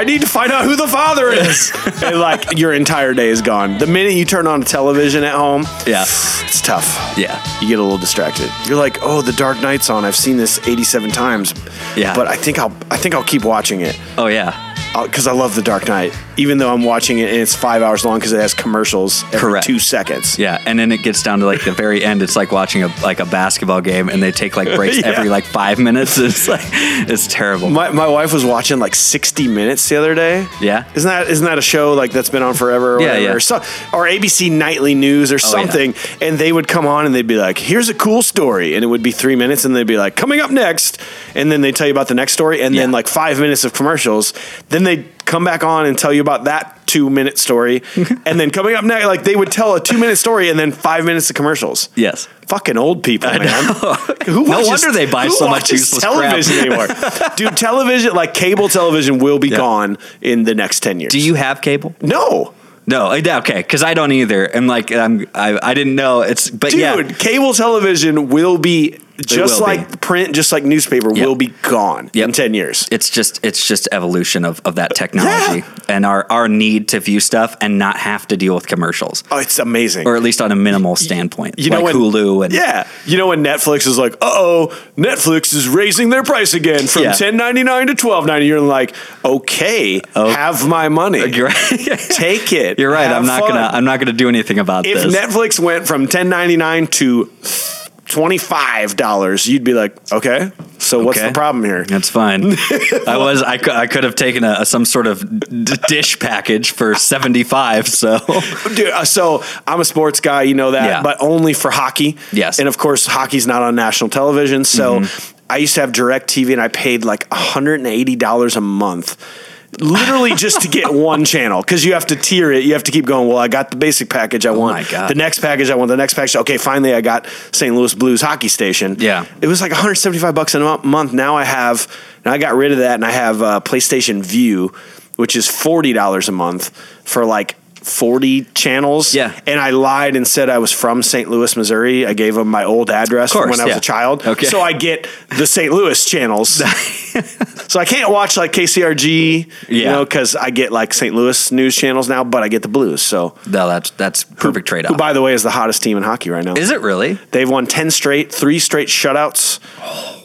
I need to find out who the father is. and like your entire day is gone. The minute you turn on a television at home, Yeah. it's tough. Yeah. You get a little distracted. You're like, oh, The Dark Knight's on. I've seen this 87 times. Yeah. But I think I'll I think I'll keep watching it Oh yeah. Uh, because I love The Dark Knight. Even though I'm watching it and it's five hours long because it has commercials every Correct. two seconds. Yeah, and then it gets down to like the very end. It's like watching a like a basketball game, and they take like breaks Yeah. every like five minutes. It's like it's terrible. My, my wife was watching like 60 Minutes the other day. Yeah. Isn't that isn't that a show like that's been on forever or Yeah, whatever? yeah. Or, so, or ABC Nightly News or Oh, yeah. something. And they would come on and they'd be like, here's a cool story. And it would be three minutes and they'd be like, coming up next. And then they tell you about the next story and then like five minutes of commercials. Then they'd come back on and tell you about that two minute story. and then coming up next, like they would tell a two minute story and then five minutes of commercials. yes. Fucking old people, man. Who No watches- wonder they buy so much useless television anymore. Dude, television, like cable television, will be Yeah. gone in the next ten years. Do you have cable? No, No. Uh, okay, because I don't either. And like I'm, I, I didn't know. It's but dude, yeah. cable television will be just will be. like print, just like newspaper, Yep. will be gone Yep. in ten years. It's just it's just evolution of, of that technology and our, our need to view stuff and not have to deal with commercials. Oh, it's amazing. Or at least on a minimal standpoint. you know like when, Hulu and yeah, you know when Netflix is like, uh oh, Netflix is raising their price again from Yeah. ten ninety nine to twelve ninety. You're like, okay, Oh. have my money, right. take it. You're right. Have I'm not fun. gonna I'm not gonna do anything about if this. Netflix went from ten ninety nine to twenty five dollars, you'd be like, okay, so what's the problem here? That's fine. I was I could, I could have taken a, some sort of d- dish package for 75 so Dude, uh, so I'm a sports guy, you know that, Yeah. but only for hockey. Yes. and of course, hockey's not on national television. So Mm-hmm. I used to have DirecTV, and I paid like 180 dollars a month. Literally just to get one channel because you have to tier it. You have to keep going. Well, I got the basic package. I want Oh God. the next package. I want the next package. Okay, finally, I got St. Louis Blues hockey station. Yeah. it was like 175 bucks a month. Now I have, now I got rid of that, and I have uh, PlayStation Vue, which is forty dollars a month for like 40 channels. Yeah. and I lied and said I was from St. Louis, Missouri. I gave them my old address from when I was yeah. a child. Okay. so I get the St. Louis channels. so I can't watch like KCRG, you know, because I get like St. Louis news channels now, but I get the Blues. So. no that's that's perfect trade off. Who, by the way, is the hottest team in hockey right now? Is it really? They've won 10 straight, three straight shutouts.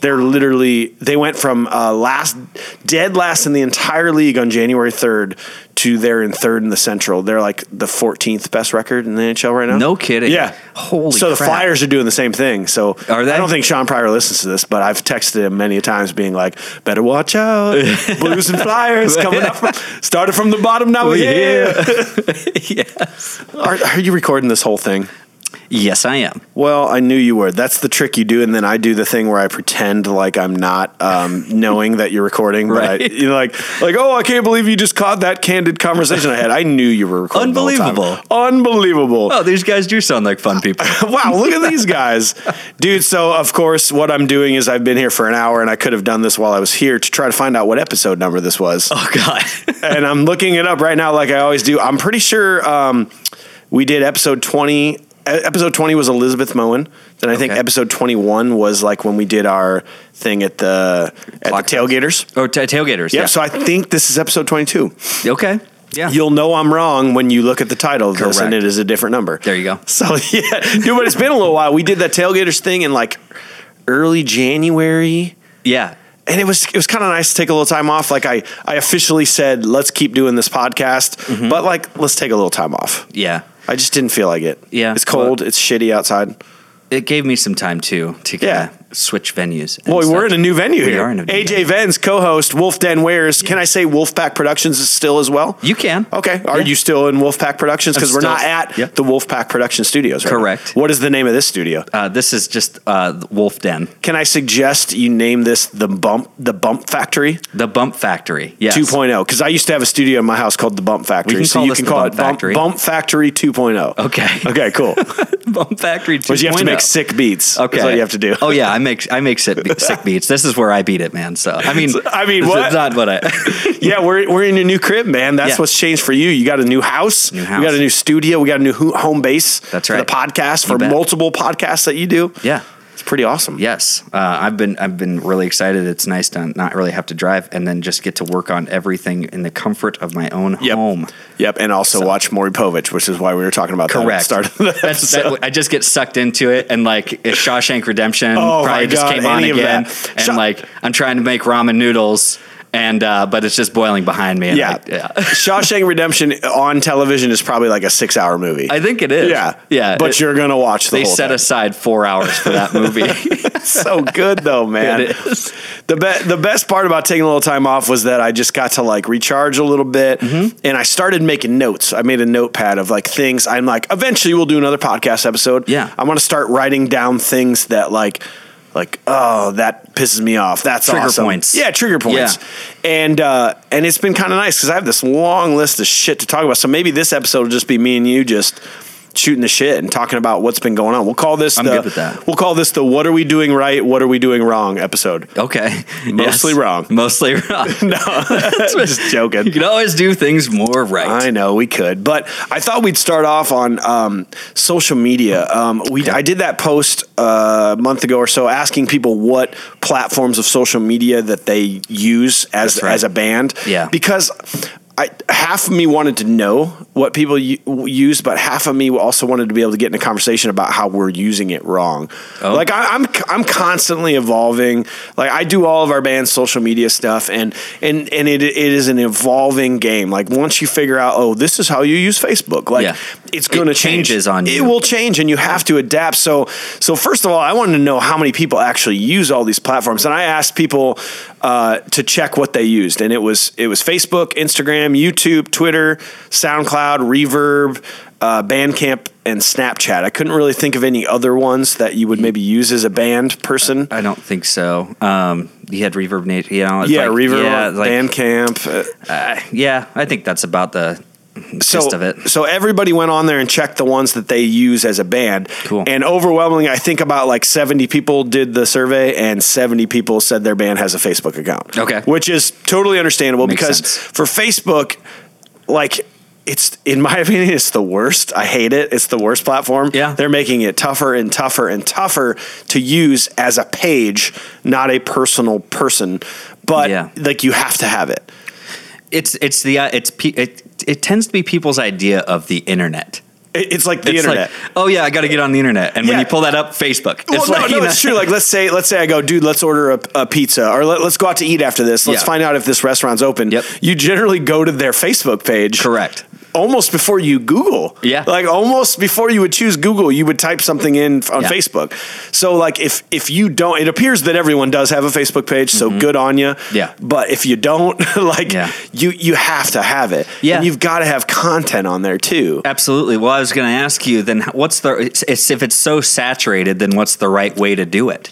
They're literally, they went from uh, last, dead last in the entire league on January 3rd to they're in third in the Central. They're like the 14th best record in the NHL right now. No kidding. Yeah. Holy So the. Flyers are doing the same thing. So Are they? I don't think Sean Pryor listens to this, but I've texted him many times being like, better watch out. Blues and Flyers coming up. From, started from the bottom, now we're here. yes. Are, are you recording this whole thing? Yes, I am. Well, I knew you were. That's the trick you do, and then I do the thing where I pretend like I'm not um, knowing that you're recording. But Right. I, you know, like, like, oh, I can't believe you just caught that candid conversation I had. I knew you were recording. the whole time. Unbelievable. Unbelievable. Oh, these guys do sound like fun people. wow, look at these guys. Dude, so of course, what I'm doing is I've been here for an hour and I could have done this while I was here to try to find out what episode number this was. Oh God. and I'm looking it up right now, like I always do. I'm pretty sure um, we did episode 20. Episode 20 was Elizabeth Moen. Then I think episode 21 was like when we did our thing at the at Clock the tailgaters. or ta tailgaters. Yep. Yeah. So I think this is episode 22. okay. Yeah. You'll know I'm wrong when you look at the title of this, and it is a different number. There you go. So yeah, dude, but it's been a little while. We did that tailgaters thing in like early January. yeah. And it was it was kind of nice to take a little time off. Like I I officially said, let's keep doing this podcast, Mm-hmm. but like let's take a little time off. Yeah. I just didn't feel like it. Yeah. it's cold. it's shitty outside. It gave me some time too to Yeah. switch venues. Well, we're in a new venue We here. are in a new AJ venue. Vens, co-host, Wolf Den Wares. Can I say Wolfpack Productions is still as well? You can. Okay. Are Yeah. you still in Wolfpack Productions? Because we're not at Yep. the Wolfpack Production Studios. Right now. Correct. What is the name of this studio? Uh, this is just uh, Wolf Den, Can I suggest you name this the Bump the Bump Factory the Bump Factory. Yes. 2.0? Because I used to have a studio in my house called the Bump Factory. So you can call Bump it Bump, Factory. Bump Factory 2.0. Okay. Okay. Cool. Bump Factory 2.0. but you have to make sick beats. Okay. That's what you have to do. Oh yeah, I make I make sick, sick beats. This is where I beat it, man. So I mean, I mean, what? is not what I. yeah, we're, we're in a new crib, man. That's Yeah. what's changed for you. You got a new house. New house. We got a new studio. We got a new home base. That's for right. The podcast for bet. multiple podcasts that you do. yeah. Pretty awesome. Yes, uh, I've been I've been really excited. It's nice to not really have to drive and then just get to work on everything in the comfort of my own Yep. home. Yep, and also watch Maury Povich, which is why we were talking about that at the Correct. start of the That's, that, I just get sucked into it, and like if Shawshank Redemption Oh probably just God, came on again, and Shaw- like I'm trying to make ramen noodles, and uh, but it's just boiling behind me. Yeah. I, yeah. Shawshank Redemption on television is probably like a six-hour movie. I think it is. yeah, yeah. But it- you're gonna watch the they set thing. aside four hours for that movie. so good though, man. It is. The be- the best part about taking a little time off was that I just got to like recharge a little bit, Mm-hmm. and I started making notes. I made a notepad of like things. I'm like, eventually we'll do another podcast episode. Yeah. I want to start writing down things that like. Like oh that pisses me off. That's Trigger awesome. points. Yeah, trigger points. And uh, and it's been kind of nice because I have this long list of shit to talk about. So maybe this episode will just be me and you just shooting the shit and talking about what's been going on. We'll call this I'm the good with that. we'll call this the what are we doing right, what are we doing wrong episode. okay, Mostly Yes. wrong. Mostly wrong. No, just joking. you can always do things more right. I know we could, but I thought we'd start off on um, social media. Um, we I did that post uh, a month ago or so, asking people what platforms of social media that they use as right. as a band. Yeah. because. I, half of me wanted to know what people u- use, but half of me also wanted to be able to get in a conversation about how we're using it wrong. Oh. Like I, I'm, I'm constantly evolving. Like I do all of our band's social media stuff, and and and it, it is an evolving game. Like once you figure out, oh, this is how you use Facebook. Like Yeah. It's going to It changes on It will change, and you have to adapt. So so first of all, I wanted to know how many people actually use all these platforms, and I asked people uh, to check what they used, and it was it was Facebook, Instagram, YouTube, Twitter, SoundCloud, Reverb, uh, Bandcamp, and Snapchat. I couldn't really think of any other ones that you would maybe use as a band person. I don't think so. Um, you had Reverb Nation. You know, yeah, like, Reverb, Yeah, like, Bandcamp. uh, uh, yeah, I think that's about the so, of it. So everybody went on there and checked the ones that they use as a band. Cool. And overwhelmingly, I think about like 70 people did the survey and 70 people said their band has a Facebook account. Okay. Which is totally understandable Makes because sense. for Facebook, like it's in my opinion, it's the worst. I hate it. It's the worst platform. Yeah. They're making it tougher and tougher and tougher to use as a page, not a personal person. But Yeah. like you have to have it. It's it's the uh, it's pe- it it tends to be people's idea of the internet. It's like the it's internet. like, oh yeah, I got to get on the internet, and when you pull that up, Facebook. Well, it's no, like no, know- it's true. Like, let's say, let's say I go, dude, let's order a, a pizza, or let, us go out to eat after this. Let's Yeah. find out if this restaurant's open. Yep. You generally go to their Facebook page, Correct. Almost before you Google, Yeah. like almost before you would choose Google, you would type something in on Yeah. Facebook. So, like, if if you don't, it appears that everyone does have a Facebook page. So good on you. Mm-hmm. Yeah. But if you don't, like, Yeah. you you have to have it. Yeah. And you've got to have content on there too. Absolutely. Well, I was going to ask you then, what's the if it's so saturated, then what's the right way to do it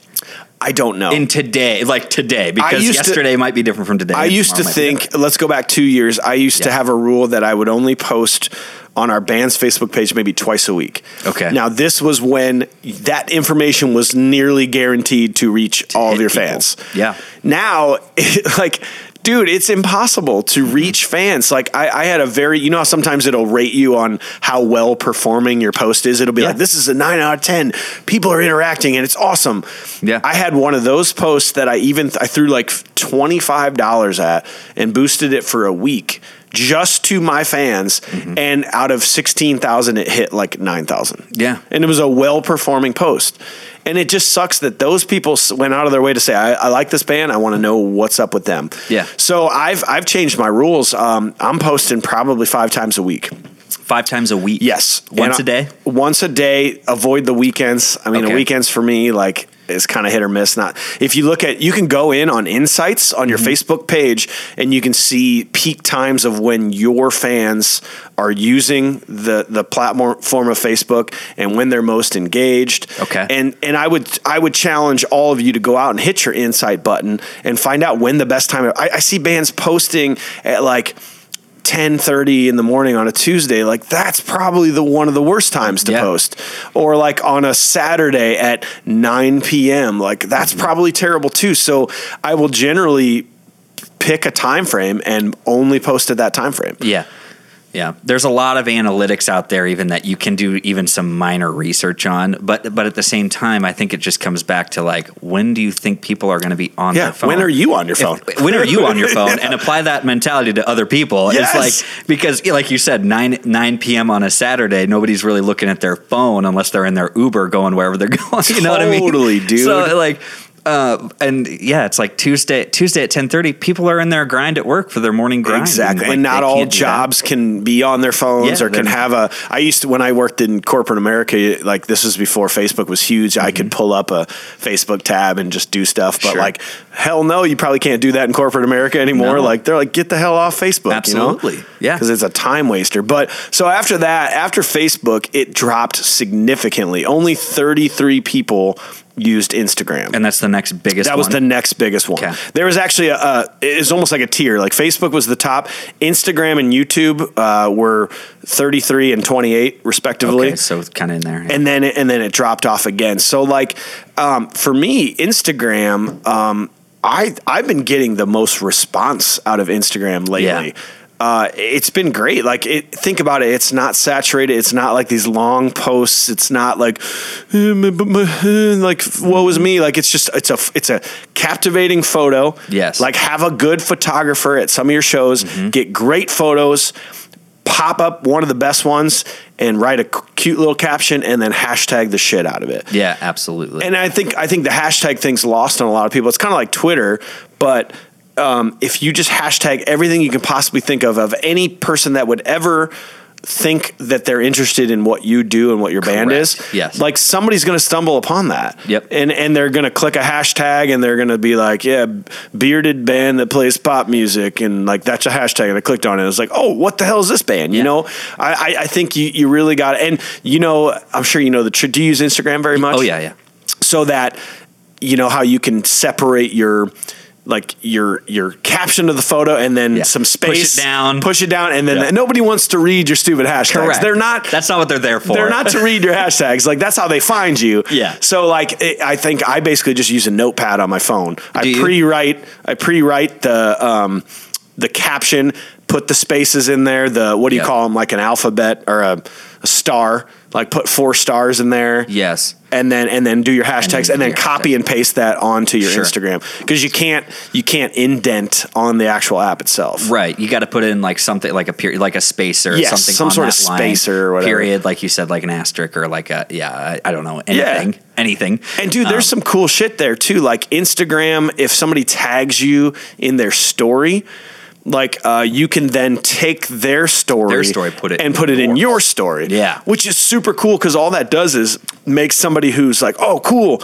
I don't know. in today, like today? Because used to- yesterday might be different from today. I used to tomorrow might be think, let's go back two years. I used to have a rule that I would only post on our band's Facebook page maybe twice a week. Okay. Now, this was when that information was nearly guaranteed to reach all of your people. fans. Yeah. Now, like, dude, it's impossible to reach fans. Like, I, I had a very, you know, how sometimes it'll rate you on how well performing your post is. It'll be Yeah. like, this is a nine out of 10. People are interacting and it's awesome. Yeah. I had one of those posts that I even, I threw like $25 at and boosted it for a week just to my fans. Mm-hmm. And out of 16,000, it hit like 9,000. Yeah. And it was a well performing post. And it just sucks that those people went out of their way to say, I, I like this band. I want to know what's up with them. Yeah. So I've, I've changed my rules. Um, I'm posting probably five times a week. five times a week. Yes. Once And a day. Once a day. Avoid the weekends. I mean, Okay. the weekends for me, like, is kind of hit or miss. Not if you look at, you can go in on insights on your Mm-hmm. Facebook page, and you can see peak times of when your fans are using the the platform form of Facebook and when they're most engaged. Okay. And and I would I would challenge all of you to go out and hit your insight button and find out when the best time. I, I see bands posting at like. 10:30 in the morning on a Tuesday like that's probably the one of the worst times to Yeah. post or like on a Saturday at 9 p.m. like that's Mm-hmm. probably terrible too so I will generally pick a time frame and only post at that time frame Yeah. Yeah, there's a lot of analytics out there, even that you can do even some minor research on. But but at the same time, I think it just comes back to like, when do you think people are going to be on Yeah. their phone? When are you on your phone? If- when are you on your phone? And apply that mentality to other people. Yes. It's like because, like you said, nine nine p.m. on a Saturday, nobody's really looking at their phone unless they're in their Uber going wherever they're going. You know what I mean? Totally, dude. So like. Uh, and yeah, it's like Tuesday. Tuesday at ten thirty, people are in their grind at work for their morning grind. Exactly. like, and not all can't do that. jobs can be on their phones Yeah, or can have a. I used to, when I worked in corporate America, like this was before Facebook was huge. I could pull up a Facebook tab and just do stuff. But Mm-hmm. Sure. like, hell no, you probably can't do that in corporate America anymore. No. Like, they're like, get the hell off Facebook. Absolutely. You know? Yeah. Because it's a time waster. But so after that, after Facebook, it dropped significantly. Only 33 people used Instagram and that's the next biggest. that was one. the next biggest one. Okay. There was actually a, uh, it's almost like a tier. Like Facebook was the top, Instagram and YouTube uh, were 33 and 28 respectively. okay, so kind of in there. And then it, and then it dropped off again. So like um, for me, Instagram, um, I I've been getting the most response out of Instagram lately. Yeah. Uh, it's been great. Like, it, think about it. It's not saturated. It's not like these long posts. It's not like, "Eh, m- m- m- like woe is me. Like, it's just it's a it's a captivating photo. Yes. Like, have a good photographer at some of your shows. Get great photos. Pop up one of the best ones and write a cute little caption and then hashtag the shit out of it. yeah, absolutely. And I think I think the hashtag thing's lost on a lot of people. It's kind of like Twitter, but um, if you just hashtag everything you can possibly think of of any person that would ever think that they're interested in what you do and what your band is, Yes. like somebody's going to stumble upon that. Yep. And and they're going to click a hashtag and they're going to be like, yeah, bearded band that plays pop music and like that's a hashtag and I clicked on it. It's like, oh, what the hell is this band? You Yeah. know, I I, I think you you really got and you know I'm sure you know the. tr- Do you use Instagram very much? oh yeah, yeah. so that you know how you can separate your like your your caption of the photo and then Yeah. some Push space it down. push it down and then Yeah. nobody wants to read your stupid hashtags Correct. they're not That's not what they're there for. they're not to read your hashtags like that's how they find you Yeah. so like it, i think i basically just use a notepad on my phone i Do you? pre-write i pre-write the um the caption put the spaces in there the what do you Yeah. call them like an alphabet or a, a star like put four stars in there Yes. and then and then do your hashtags then and then, your copy hashtag. and paste that onto your Sure. Instagram because you can't you can't indent on the actual app itself. Right. You got to put in like something like a period, like a spacer, or Yes, something, some on sort of spacer or whatever. Period, like you said, like an asterisk or like a yeah. I, I don't know anything. Anything. And dude, there's Um, some cool shit there too. Like Instagram, if somebody tags you in their story, like uh, you can then take their story, Their story, put it and put it in your story. Yeah. which is super cool because all that does is make somebody who's like, oh, cool.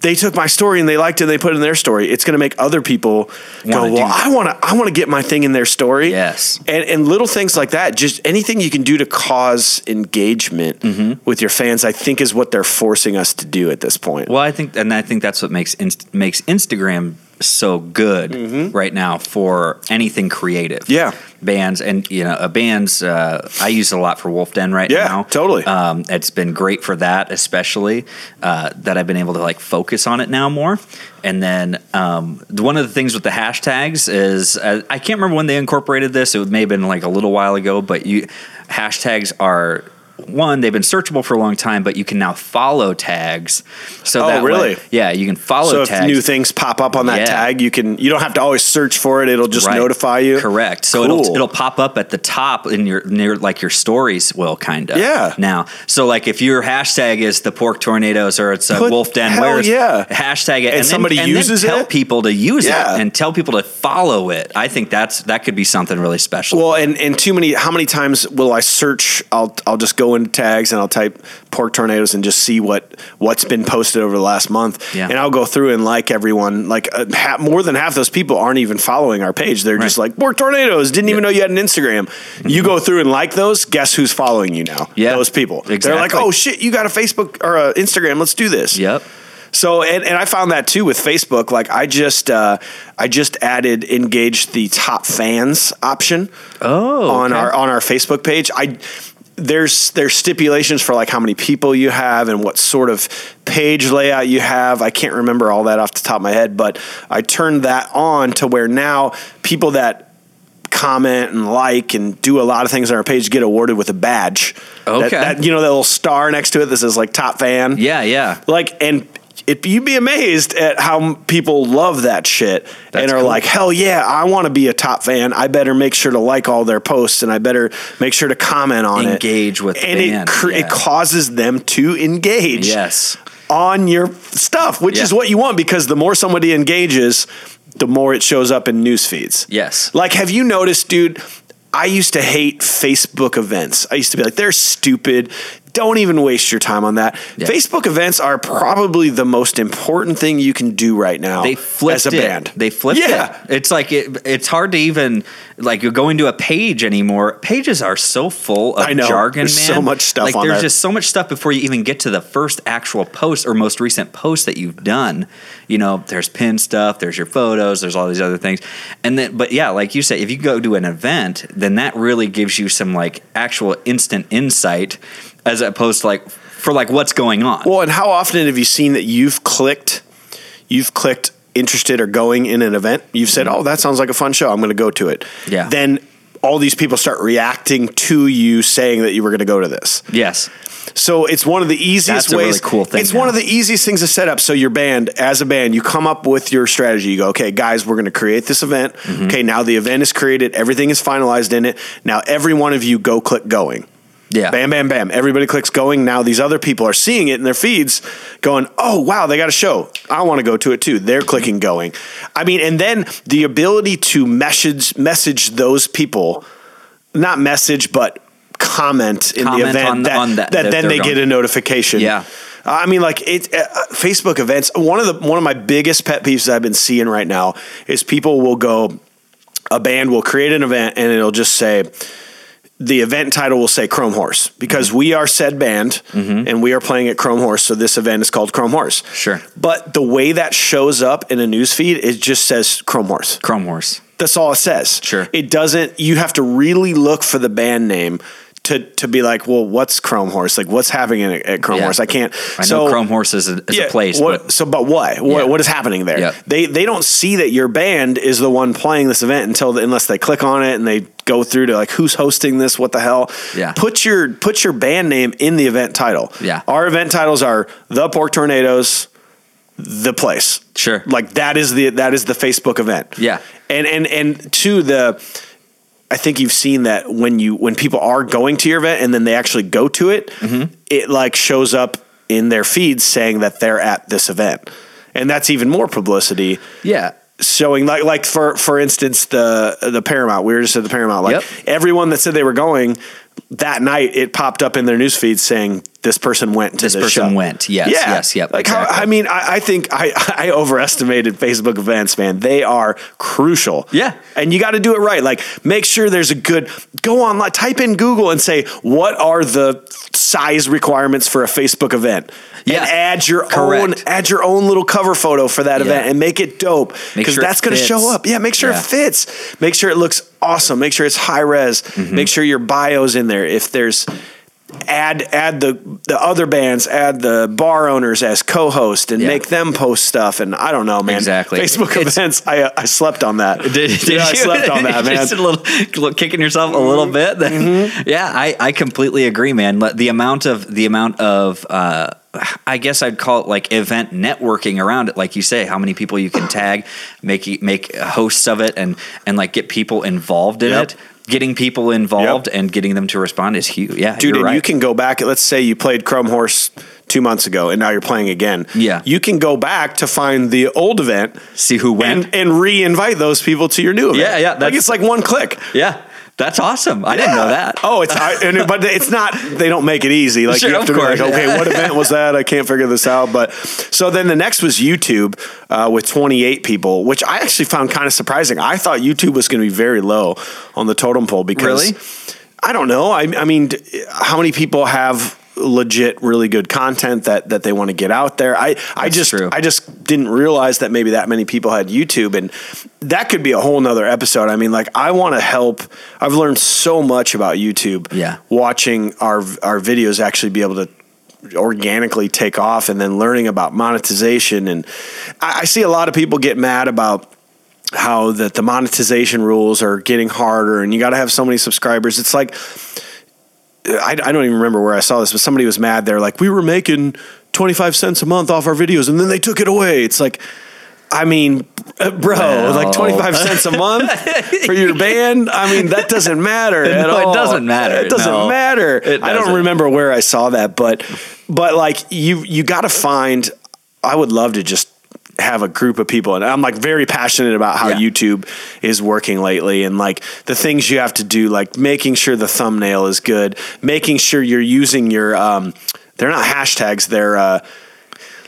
They took my story and they liked it. and They put it in their story. It's going to make other people Wanna go. Well. I want to. I want to get my thing in their story. Yes. and and little things like that. Just anything you can do to cause engagement Mm-hmm. with your fans. I think is what they're forcing us to do at this point. Well, I think, and I think that's what makes inst- makes Instagram so good right now for anything creative. Mm-hmm. Yeah. bands and you know, a bands. Uh, I use a lot for Wolf Den right Yeah, now. totally. Um, it's been great for that, especially uh, that I've been able to like focus on it now more. And then um, one of the things with the hashtags is uh, I can't remember when they incorporated this. It may have been like a little while ago, but you hashtags are. One, they've been searchable for a long time, but you can now follow tags. So Oh, that way- really? yeah, you can follow so if new things pop up on that Yeah. tag, you can you don't have to always search for it. It'll just Right. notify you. Correct. So Cool. it'll it'll pop up at the top in your near like your stories will kind of. Yeah. Now, so like if your hashtag is the pork tornadoes or it's a Put- wolf den wares, yeah. hashtag it And somebody then, uses then tell it? people to use Yeah. it and tell people to follow it. I think that's that could be something really special. Well, and and too many. How many times will I search? I'll I'll just go into tags and I'll type pork tornadoes and just see what what's been posted over the last month. Yeah. And I'll go through and like everyone. Like uh, ha- more than half those people aren't even following our page. They're just like pork tornadoes. Didn't even know you had an Instagram. You go through and like those. Guess who's following you now? Yeah. those people. Exactly. They're like, oh shit, you got a Facebook or a Instagram. Let's do this. yep. So and, and I found that too with Facebook. Like I just uh, I just added engage the top fans option Oh, on our on our Facebook page. I there's there's stipulations for like how many people you have and what sort of page layout you have. I can't remember all that off the top of my head, but I turned that on to where now people that comment and like and do a lot of things on our page get awarded with a badge. That- Okay. that, you know that little star next to it that says like top fan. Yeah, yeah. Like and. It, you'd be amazed at how people love that shit That's and are cool. like, hell yeah, I want to be a top fan. I better make sure to like all their posts and I better make sure to comment on it. Engage with and band, it yeah. it causes them to engage Yes. on your stuff, which Yeah. is what you want because the more somebody engages, the more it shows up in news feeds. Yes. Like, have you noticed, dude? I used to hate Facebook events. I used to be like, they're stupid. Don't even waste your time on that. Yeah. Facebook events are probably the most important thing you can do right now They flipped as a it. band. They flipped yeah. it. It's like it, it's hard to even like you're going to a page anymore. Pages are so full of I know. jargon, There's man. so much stuff Like there's there. just so much stuff before you even get to the first actual post or most recent post that you've done. You know, there's pin stuff, there's your photos, there's all these other things, and then but yeah, like you said, if you go to an event, then that really gives you some like actual instant insight as opposed to like for like what's going on. Well, and how often have you seen that you've clicked, you've clicked interested or going in an event? You've said, "Oh, that sounds like a fun show. I'm going to go to it." Yeah. Then all these people start reacting to you saying that you were going to go to this. yes. So it's one of the easiest That's a really ways. cool thing It's one of the easiest things to set up. So your band, as a band, you come up with your strategy. You go, okay, guys, we're going to create this event. Mm-hmm. Okay, now the event is created. Everything is finalized in it. Now every one of you go click going. Yeah. Bam, bam, bam. Everybody clicks going. Now these other people are seeing it in their feeds, going, "Oh wow, they got a show. I want to go to it too." They're clicking going. I mean, and then the ability to message message those people, not message, but comment in the event on- that, on that- that that then they get a notification. Yeah. I mean, like it. Uh, Facebook events. One of the one of my biggest pet peeves I've been seeing right now is people will go. A band will create an event and it'll just say the event title will say Chrome Horse because Mm-hmm. we are said band and we are playing at Chrome Horse. So this event is called Chrome Horse. Sure. But the way that shows up in a news feed, it just says Chrome Horse. Chrome Horse. That's all it says. Sure. It doesn't. You have to really look for the band name to to be like, well, what's Chrome Horse? Like, what's happening at, at Chrome Yeah. Horse? I can't. I so, know Chrome Horse is a, is a place, What, but so, but what? What, what is happening there? Yep. They they don't see that your band is the one playing this event until the, unless they click on it and they go through to like who's hosting this, what the hell. Yeah. Put your put your band name in the event title. Yeah. Our event titles are the Pork Tornadoes, the place. Sure. Like that is the that is the Facebook event. Yeah. And and and to the I think you've seen that when you when people are going to your event and then they actually go to it, Mm-hmm. it like shows up in their feeds saying that they're at this event. And that's even more publicity yeah. showing like like for for instance the the Paramount. We were just at the Paramount. Like Yep. everyone that said they were going that night, it popped up in their news feed saying this person went to This this person show. went. Yes, Yeah. yes, yep, Like exactly. how, I mean, I, I think I I overestimated Facebook events, man. They are crucial. Yeah. and you got to do it right. Like make sure there's a good go online, type in Google and say what are the size requirements for a Facebook event. Yeah. and add your Correct. own add your own little cover photo for that Yeah. event and make it dope Make because sure that's going to show up. Yeah, make sure Yeah. it fits. Make sure it looks awesome. Make sure it's high res. Mm-hmm. Make sure your bio's in there. If there's add add the the other bands, add the bar owners as co-host and Yeah. make them post stuff. And I don't know, man. Exactly. Facebook It's- events. I uh, I slept on that. Did, did Yeah, I slept on that, man. Just a little, little kicking yourself a little mm-hmm. bit. Then, mm-hmm. yeah, I, I completely agree, man. The amount of the amount of uh, I guess I'd call it like event networking around it, like you say, how many people you can tag, make make hosts of it, and and like get people involved in Yep. it. Getting people involved and getting them to respond is huge. Yeah, Dude, and right. you can go back. Let's say you played Chrome Horse two months ago, and now you're playing again. Yeah. you can go back to find the old event see who went. and and re-invite those people to your new event. Yeah, yeah, Like it's like one click. yeah, that's awesome. I didn't know that. Oh, it's I, but it's not. They don't make it easy. Like Sure, you have to be like, okay, what event was that? I can't figure this out. But so then the next was YouTube uh, with 28 people, which I actually found kind of surprising. I thought YouTube was going to be very low on the totem pole because Really? I don't know. I, I mean, how many people have legit really good content that that they want to get out there i i just true. i just didn't realize that maybe that many people had youtube and that could be a whole nother episode i mean like i want to help i've learned so much about youtube Yeah. watching our our videos actually be able to organically take off and then learning about monetization and I, I see a lot of people get mad about how that the monetization rules are getting harder, and you got to have so many subscribers. It's like I, I don't even remember where I saw this, but somebody was mad. They're like, we were making twenty five cents a month off our videos, and then they took it away. It's like. I mean, uh, bro, like 25 cents a month for your band? I mean, that doesn't matter at No, it doesn't matter. It doesn't No, matter. it I don't doesn't. remember where I saw that, but but like you you got to find I would love to just have a group of people and I'm like very passionate about how Yeah. YouTube is working lately and like the things you have to do like making sure the thumbnail is good, making sure you're using your um they're not hashtags, they're uh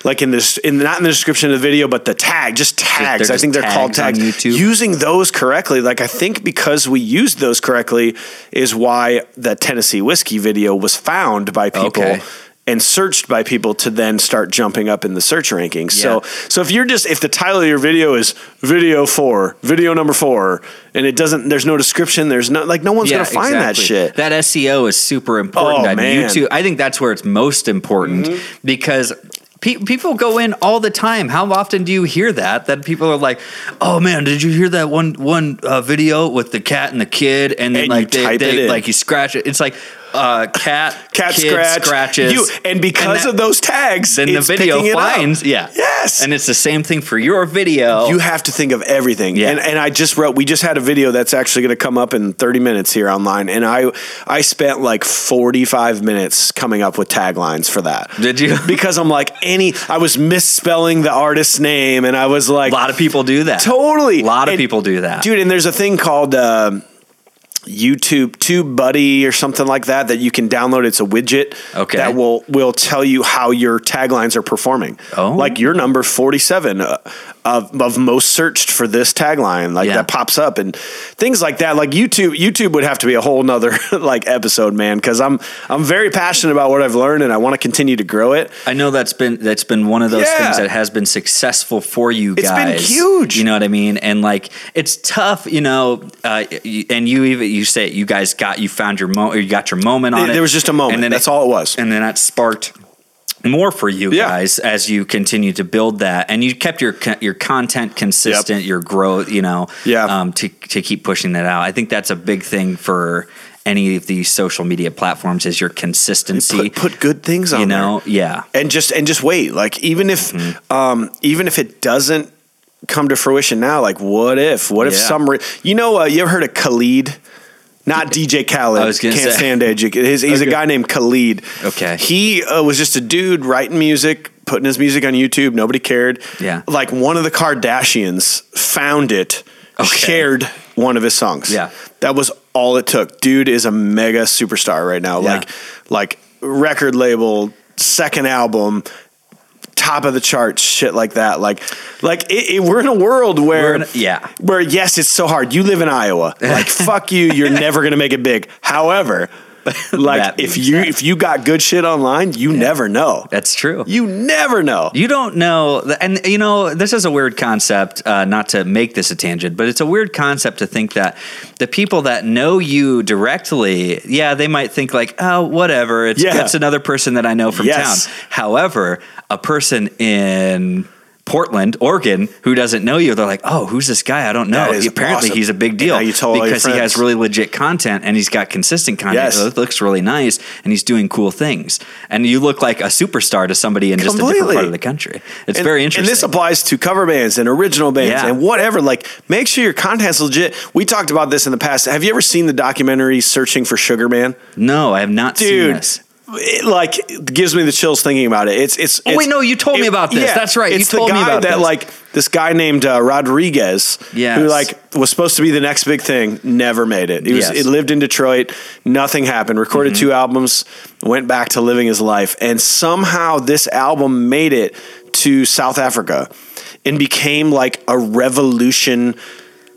like in this in not in the description of the video but the tag just tags they're i think they're called tags tags on YouTube. using those correctly like i think because we used those correctly is why the tennessee whiskey video was found by people Okay. And searched by people to then start jumping up in the search rankings so Yeah. so if you're just if the title of your video is video four video number four and it doesn't there's no description there's no like no one's gonna find that shit That SEO is super important Oh, on man. YouTube. I think that's where it's most important Mm-hmm. because people go in all the time. How often do you hear that? That people are like, "Oh man, did you hear that one one uh, video with the cat and the kid?" And then And like they, they like you scratch it. It's like uh, cat cat kid scratch scratches you and because that- of those tags then the video finds yeah yes and it's the same thing for your video. You have to think of everything. Yeah. And, and I just wrote, we just had a video that's actually going to come up in 30 minutes here online. And I, I spent like 45 minutes coming up with taglines for that. Did you? Because I'm like, any, I was misspelling the artist's name and I was like, a lot of people do that. totally. A lot of And- people do that. Dude, and there's a thing called, uh, YouTube TubeBuddy or something like that that you can download. It's a widget Okay. that will will tell you how your taglines are performing. Oh. like your number forty seven uh, of of most searched for this tagline, like Yeah. that pops up and things like that. Like YouTube, YouTube would have to be a whole nother like episode, man. Because I'm I'm very passionate about what I've learned and I want to continue to grow it. I know that's been that's been one of those Yeah. things that has been successful for you It's been guys. huge. You know what I mean? And like it's tough, you know. Uh, and you even you say you guys got you found your mo you got your moment on it. There was just a moment. And then That's all it was. And then that sparked more for you Yeah. guys as you continue to build that, and you kept your your content consistent, your growth, you know, Yeah. um, to to keep pushing that out. I think that's a big thing for any of these social media platforms is your consistency. Put, put good things on you there. know, yeah. and just and just wait like even if Mm-hmm. um even if it doesn't come to fruition now like what if what if Yeah. some re- you know uh, you ever heard of khalid not DJ Khaled. I was gonna Can't say. stand Edu- His, he's a guy named Khalid. Okay. He uh, was just a dude writing music, putting his music on YouTube. Nobody cared. Yeah. Like one of the Kardashians found it, Okay. shared one of his songs. Yeah. That was all it took. Dude is a mega superstar right now. Yeah. Like like record label, second album, top of the charts, shit like that. Like like it, it- we're in a world where a- yeah. where yes, it's so hard. You live in Iowa. Like fuck you, you're never gonna make it big. However, like if you said. if you got good shit online, you never know. That's true. You never know. You don't know, and you know, this is a weird concept. Uh, not to make this a tangent, but it's a weird concept to think that the people that know you directly, yeah, they might think like, oh, whatever. It's, Yeah. it's another person that I know from Yes. town. However, a person in Portland, Oregon, who doesn't know you, they're like, "Oh, who's this guy? I don't know." Is Apparently, awesome. he's a big deal because he has really legit content and he's got consistent content. Yes. It looks really nice, and he's doing cool things. And you look like a superstar to somebody in just a different part of the country. It's And- very interesting. And this applies to cover bands and original bands Yeah. and whatever. Like, make sure your content's legit. We talked about this in the past. Have you ever seen the documentary Searching for Sugar Man? no, I have not seen Dude, this. It like it gives me the chills thinking about it. It's it's. Oh, wait, no, you told me about this. That's right, you told the me about that this. like this guy named uh, Rodriguez, Yes. who like was supposed to be the next big thing, never made it. He was Yes. Mm-hmm. it lived in Detroit, nothing happened. Recorded two albums, went back to living his life, and somehow this album made it to South Africa and became like a revolution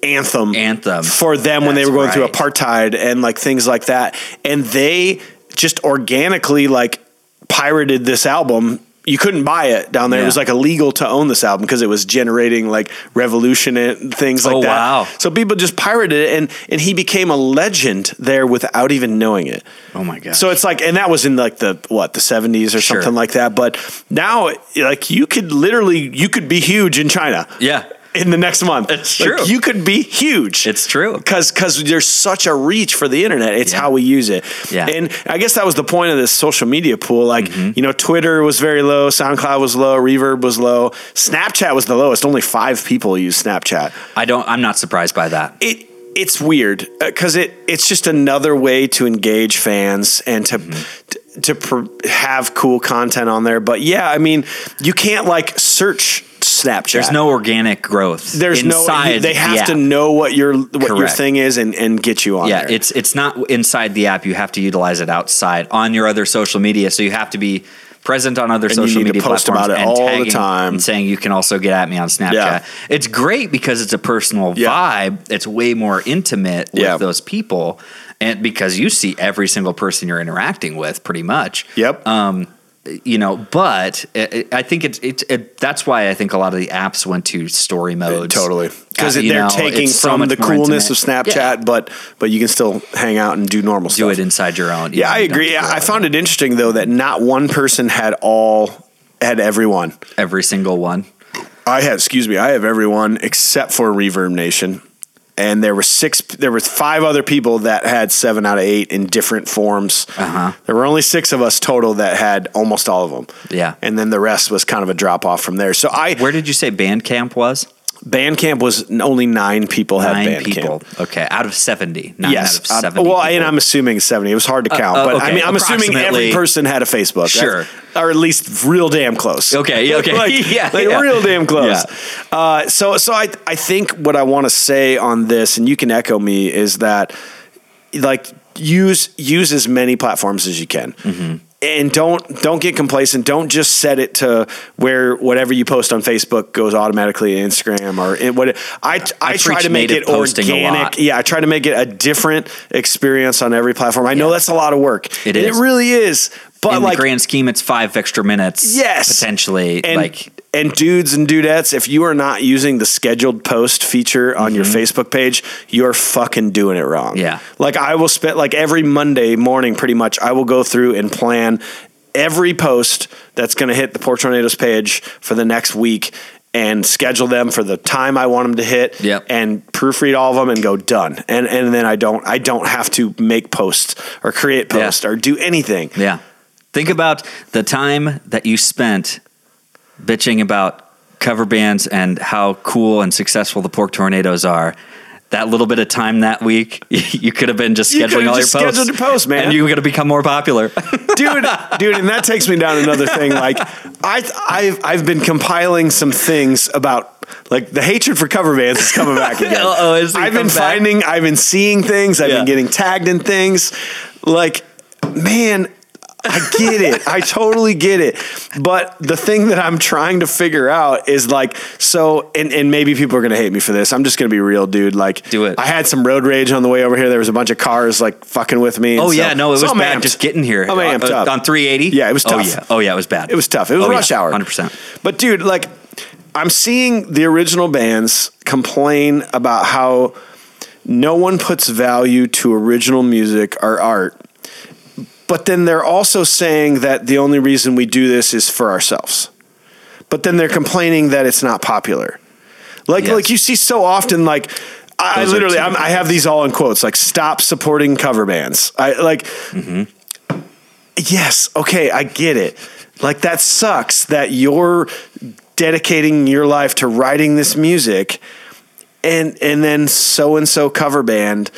anthem Anthem. for them when they were going through apartheid and like things like that and they just organically like pirated this album you couldn't buy it down there. It was like illegal to own this album because it was generating like revolution and things like Oh, that. wow. So people just pirated it, and and he became a legend there without even knowing it. Oh my god. So it's like, and that was in like the what the seventies or Sure. something like that. But now, like you could literally, you could be huge in China. yeah. In the next month. It's Like, true. you could be huge. It's true. because because there's such a reach for the internet. It's Yeah. how we use it. Yeah. and I guess that was the point of this social media pool. Like Mm-hmm. you know, Twitter was very low, SoundCloud was low, Reverb was low, Snapchat was the lowest. Only five people use Snapchat. I don't. I'm not surprised by that. It it's weird because it it's just another way to engage fans and to. to to pr- have cool content on there, but yeah, I mean, you can't like search Snapchat. There's no organic growth. There's inside no. They have the to know what your what your thing is and, and get you on Yeah, there. it's it's not inside the app. You have to utilize it outside on your other social media. So you have to be present on other you social need to media post platforms about it and all the time. and saying you can also get at me on Snapchat. Yeah. It's great because it's a personal Yeah. vibe. It's way more intimate with Yeah. those people, and because you see every single person you're interacting with, pretty much. Yep. Um, you know, but it, I think it's it's it, that's why I think a lot of the apps went to story mode totally because Uh, they're know, taking it's so from the coolness of Snapchat, Yeah. but but you can still hang out and do normal Do stuff. Do it inside your own. yeah, I agree. Yeah, I found it interesting though that not one person had all had everyone. every single one. I had, excuse me, I have everyone except for Reverb Nation. And there were six, there was five other people that had seven out of eight in different forms. Uh-huh. There were only six of us total that had almost all of them. Yeah. And then the rest was kind of a drop off from there. So I, Where did you say Bandcamp was? Bandcamp was only nine people had Nine Bandcamp. people. Okay, out of seventy. Nine Yes. out of Uh, seventy. well, people. and I'm assuming 70. It was hard to count, uh, but I mean, I'm assuming every person had a Facebook. Sure. That's- Or at least real damn close. Okay, okay. like, Yeah, like yeah. real damn close. Uh, so, so I, I think what I want to say on this, and you can echo me, is that like use use as many platforms as you can. Mm-hmm. And don't don't get complacent. Don't just set it to where whatever you post on Facebook goes automatically to Instagram or in what. I I, I try to make it organic. Yeah, I try to make it a different experience on every platform. I know that's a lot of work. It is. It really is. But in like the grand scheme, it's five extra minutes. Yes. potentially. like and dudes and dudettes, if you are not using the scheduled post feature on your Facebook page, you're fucking doing it wrong. Mm-hmm. Yeah. Like I will spend like every Monday morning, pretty much, I will go through and plan every post that's going to hit the Pork Tornadoes page for the next week. And schedule them for the time I want them to hit, Yep. and proofread all of them and go done. And and then I don't I don't have to make posts or create Yeah. posts or do anything. yeah. Think about the time that you spent bitching about cover bands and how cool and successful the Pork Tornadoes are. That little bit of time that week, you could have been just You scheduling could've all just your posts, scheduled your posts, man. and you're going to become more popular. dude, dude, and that takes me down another thing. Like, I, I've, I've been compiling some things about like the hatred for cover bands is coming back again. Is I've been back? finding, I've been seeing things, I've Yeah. been getting tagged in things. Like, man. I get it. I totally get it. But the thing that I'm trying to figure out is like, so, and, and maybe people are going to hate me for this. I'm just going to be real, dude. Like, Do it. I had some road rage on the way over here. There was a bunch of cars like fucking with me. Oh so- yeah, no, it was bad amped. just getting here. I'm amped Uh, up. on 380. Yeah, it was Oh yeah, oh yeah, it was bad. It was tough. It was Oh, rush yeah, hour. 100%. But dude, like I'm seeing the original bands complain about how no one puts value to original music or art. But then they're also saying that the only reason we do this is for ourselves. But then they're complaining that it's not popular. Like Yes. like you see so often like I, I literally I'm, I have these all in quotes like stop supporting cover bands. I like yes, okay, I get it. Like that sucks that you're dedicating your life to writing this music and and then so and so cover band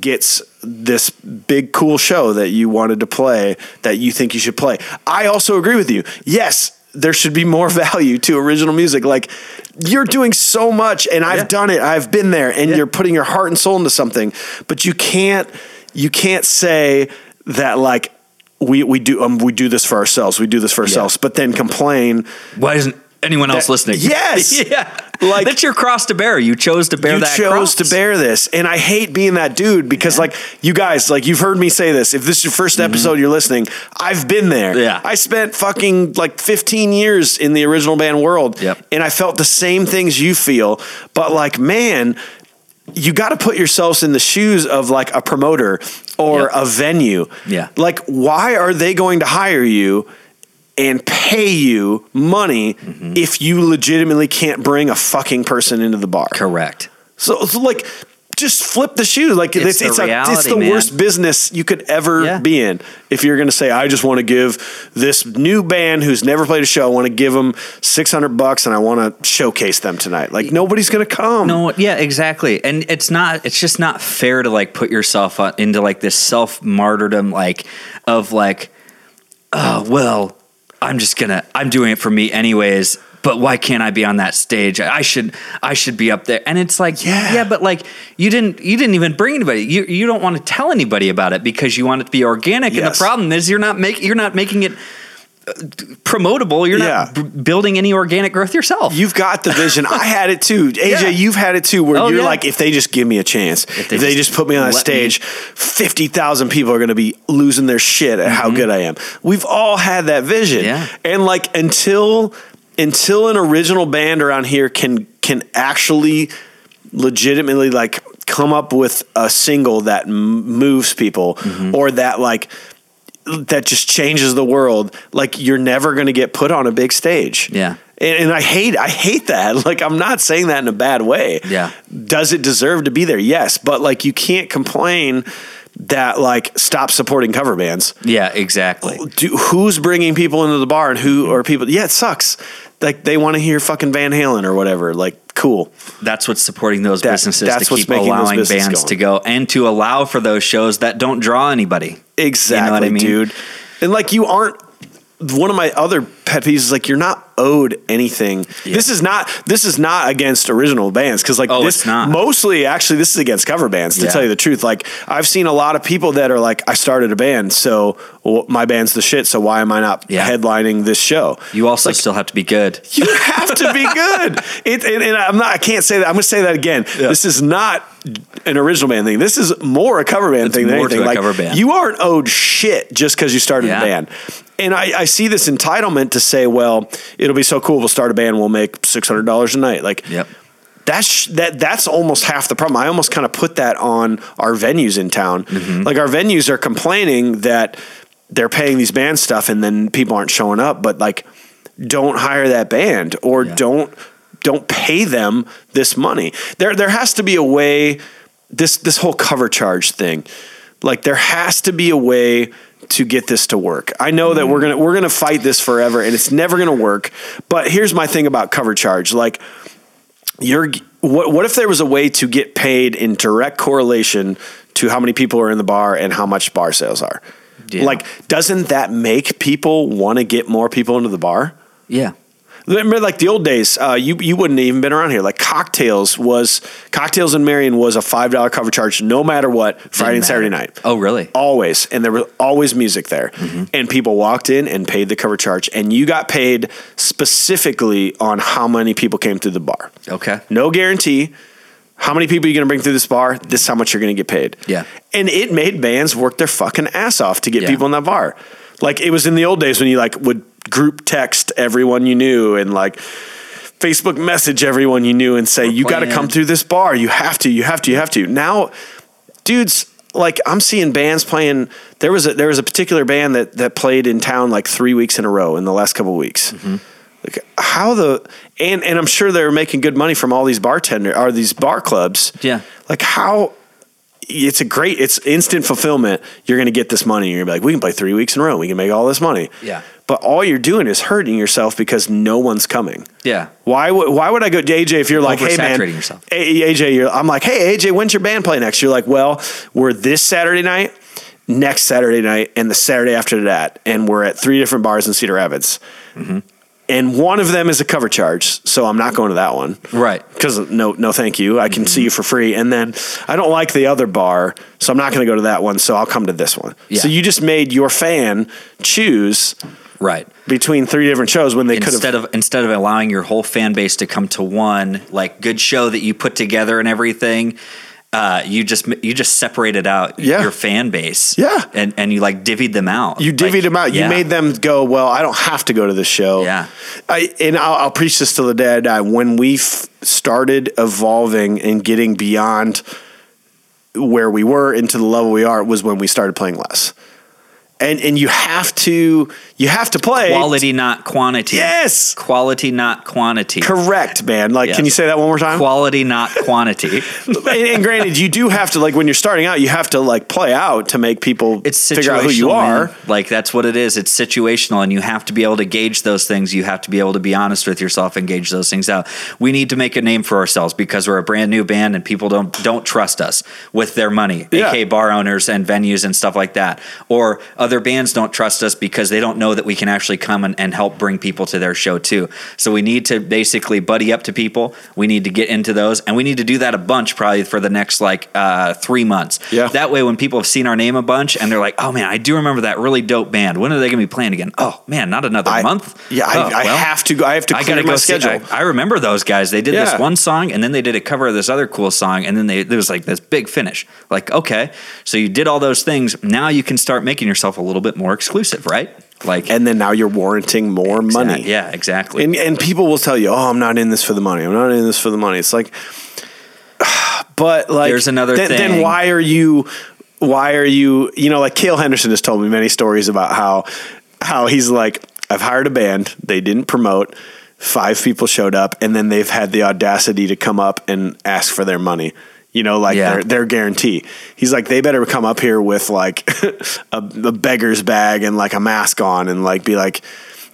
gets this big cool show that you wanted to play that you think you should play. I also agree with you. Yes, there should be more value to original music. Like you're doing so much and I've Yeah. done it. I've been there and Yeah. you're putting your heart and soul into something, but you can't you can't say that like we we do um, we do this for ourselves. We do this for ourselves, but then complain Why isn't anyone else That- listening? Yes! yeah. Like- that's your cross to bear. You chose to bear you that. You chose to bear this and i hate being that dude because like you guys like you've heard me say this if this is your 1st episode you're listening i've been there Mm-hmm. Yeah. i spent fucking like 15 years in the original band world Yep. and i felt the same things you feel but like man you got to put yourselves in the shoes of like a promoter or Yep. a venue Yeah. like why are they going to hire you and pay you money Mm-hmm. if you legitimately can't bring a fucking person into the bar. Correct. So, so like, just flip the shoe. Like It's it's the it's, a, it's the worst business you could ever Yeah. be in. If you're going to say, I just want to give this new band who's never played a show, I want to give them six hundred bucks and I want to showcase them tonight. Like nobody's going to come. No, yeah, exactly. And it's not it's just not fair to like put yourself into like this self martyrdom like of like oh, well, I'm just to I'm doing it for me anyways. But why can't I be on that stage? I should I should be up there. And it's like Yeah. yeah, but like you didn't you didn't even bring anybody. You you don't want to tell anybody about it because you want it to be organic. And the problem is you're not making you're not making it promotable. You're Yeah. not b- building any organic growth yourself. You've got the vision. I had it too. AJ, Yeah. you've had it too, where Oh, you're yeah. like, if they just give me a chance, if they they, just just, put me on a stage, 50,000 people are going to be losing their shit at how good I am. We've all had that vision. Mm-hmm. Yeah. And like, until, until an original band around here can, can actually legitimately like come up with a single that m- moves people Mm-hmm. or that like, that just changes the world. Like you're never going to get put on a big stage. Yeah. And, and I hate I hate that. Like I'm not saying that in a bad way. Yeah. Does it deserve to be there? Yes, but like you can't complain that like stop supporting cover bands. yeah, exactly. Do, who's bringing people into the bar and who are people? Yeah, it sucks. Like they want to hear fucking Van Halen or whatever. Like cool. that's what's supporting those That- businesses that's to what's keep making allowing businesses bands going. to go and to allow for those shows that don't draw anybody. Exactly, I mean? dude. And like you aren't one of my other pet peeves is like you're not owed anything. This is not this is not against original bands because like Oh, this not. mostly actually this is against cover bands to Yeah. tell you the truth. Like I've seen a lot of people that are like I started a band so well, my band's the shit so why am I not Yeah. headlining this show? You also still have to be good. You have to be good. It, and, and I'm not. I can't say that. I'm going to say that again. This is not an original band thing. This is more a cover band thing than anything. like cover band. you aren't owed shit just because you started Yeah. a band. And I, I see this entitlement to say, well, it'll be so cool. We'll start a band. We'll make six hundred dollars a night. Like, Yep. that's that that's almost half the problem. I almost kind of put that on our venues in town. Mm-hmm. Like our venues are complaining that they're paying these band stuff and then people aren't showing up, but like don't hire that band or Yeah. don't don't pay them this money. There there has to be a way this this whole cover charge thing. Like there has to be a way to get this to work. I know that we're mm. going to we're to fight this forever and it's never to work. But here's my thing about cover charge. Like you're what what if there was a way to get paid in direct correlation to how many people are in the bar and how much bar sales are? Yeah. Like doesn't that make people want to get more people into the bar? Yeah. Remember, like the old days, uh, you you wouldn't have even been around here. Like cocktails was cocktails in Marion was a five dollar cover charge, no matter what, Friday and Saturday night. Oh, really? Always, and there was always music there, Mm-hmm. and people walked in and paid the cover charge, and you got paid specifically on how many people came through the bar. Okay. No guarantee. How many people are you going to bring through this bar? This is how much you're going to get paid. Yeah. And it made bands work their fucking ass off to get Yeah. people in that bar. Like it was in the old days when you like would group text everyone you knew and like Facebook message everyone you knew and say, you got to come through this bar. You have to, you have to, you have to. Now, dudes, like I'm seeing bands playing. There was a there was a particular band that that played in town like three weeks in a row in the last couple of weeks. Mm-hmm. Like how the and and I'm sure they're making good money from all these bartender or these bar clubs. Yeah. Like how it's a great it's instant fulfillment. You're going to get this money. You're going to be like, we can play three weeks in a row. We can make all this money. Yeah. But all you're doing is hurting yourself because no one's coming. Yeah. Why would why would I go to AJ if you're like, hey man, yourself. A- AJ, you're, I'm like, hey AJ, when's your band play next? You're like, well, we're this Saturday night, next Saturday night, and the Saturday after that, and we're at three different bars in Cedar Rapids, Mm-hmm. And one of them is a cover charge, so I'm not going to that one Right. because no, no, thank you. I can Mm-hmm. see you for free, and then I don't like the other bar, so I'm not going to go to that one. So I'll come to this one. Yeah. So you just made your fan choose Right. between three different shows when they could have Instead of instead of allowing your whole fan base to come to one like good show that you put together and everything, uh, you just you just separated out Yeah. your fan base. Yeah. And and you like divvied them out. You divvied Like, them out. You yeah. made them go. Well, I don't have to go to this show. Yeah. I, and I'll, I'll preach this till the day I die. When we f- started evolving and getting beyond where we were into the level we are, was when we started playing less. And and you have to you have to play Quality, not quantity. Yes. Quality, not quantity. Correct, man. Like, can you say that one more time? Quality, not quantity. and, and granted, you do have to like when you're starting out, you have to like play out to make people It's figure out who you are. man. Like that's what it is. It's situational, and you have to be able to gauge those things. You have to be able to be honest with yourself and gauge those things out. We need to make a name for ourselves because we're a brand new band, and people don't don't trust us with their money, Yeah. aka bar owners and venues and stuff like that. Or other bands don't trust us because they don't know that we can actually come and, and help bring people to their show too. So we need to basically buddy up to people. We need to get into those, and we need to do that a bunch probably for the next like uh, three months. Yeah. That way, when people have seen our name a bunch and they're like, "Oh man, I do remember that really dope band. When are they going to be playing again? Oh man, not another I- month. Yeah, I, Oh, I well, have to go. I have to I gotta my go see. schedule. I, I remember those guys. They did Yeah. this one song, and then they did a cover of this other cool song, and then they there was like this big finish. Like, okay, so you did all those things. Now you can start making yourself a little bit more exclusive, right? Like, and then now you're warranting more money. yeah, exactly. And and people will tell you, "Oh, I'm not in this for the money. I'm not in this for the money." It's like, but like, There's another then, Then why are you? Why are you? You know, like Cale Henderson has told me many stories about how how he's like, I've hired a band. They didn't promote. Five people showed up, and then they've had the audacity to come up and ask for their money. You know, like Yeah. their their guarantee. He's like, they better come up here with like a, a beggar's bag and like a mask on, and like be like,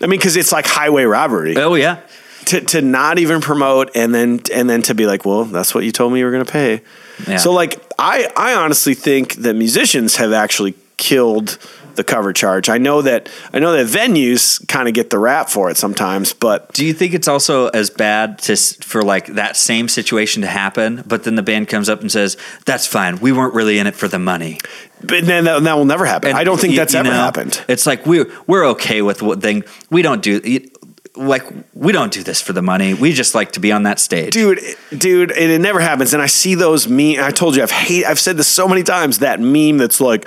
I mean, because it's like highway robbery oh yeah, to to not even promote and then and then to be like, well, that's what you told me you were going to pay. Yeah. So like, I I honestly think that musicians have actually killed the cover charge. I know that I know that venues kind of get the rap for it sometimes, but Do you think it's also as bad to for like that same situation to happen, but then the band comes up and says, "That's fine. We weren't really in it for the money." but then that, that will never happen. And I don't think you- that's you ever know, happened. It's like we're we're okay with what thing we don't do. it- Like we don't do this for the money. We just like to be on that stage. Dude, dude, and it never happens. And I see those meme. I told you, I've hate. I've said this so many times. That meme that's like,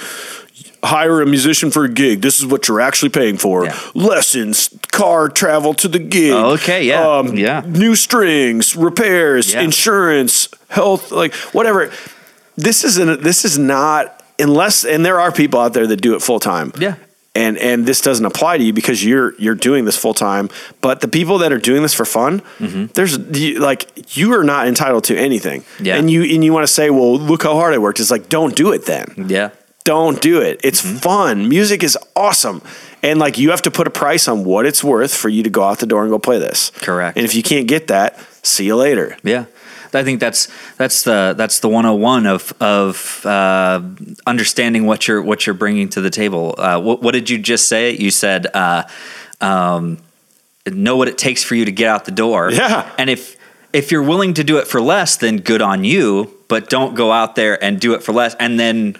hire a musician for a gig. This is what you're actually paying for. Yeah. Lessons, car travel to the gig. Okay, yeah, um, yeah. New strings, repairs, Yeah. insurance, health, like whatever. This isn't. This is not unless. And there are people out there that do it full time. Yeah. And and this doesn't apply to you because you're you're doing this full time. But the people that are doing this for fun, there's you, like you are not entitled to anything. Yeah. And you and you want to say, well, look how hard I worked. It's like don't do it then. Yeah. Don't do it. It's Mm-hmm. fun. Music is awesome. And like you have to put a price on what it's worth for you to go out the door and go play this. Correct. And if you can't get that, see you later. Yeah. I think that's that's the that's the 101 of of uh, understanding what you're what you're bringing to the table. Uh, what, what did you just say? You said uh, um, know what it takes for you to get out the door. Yeah. And if if you're willing to do it for less, then good on you. But don't go out there and do it for less and then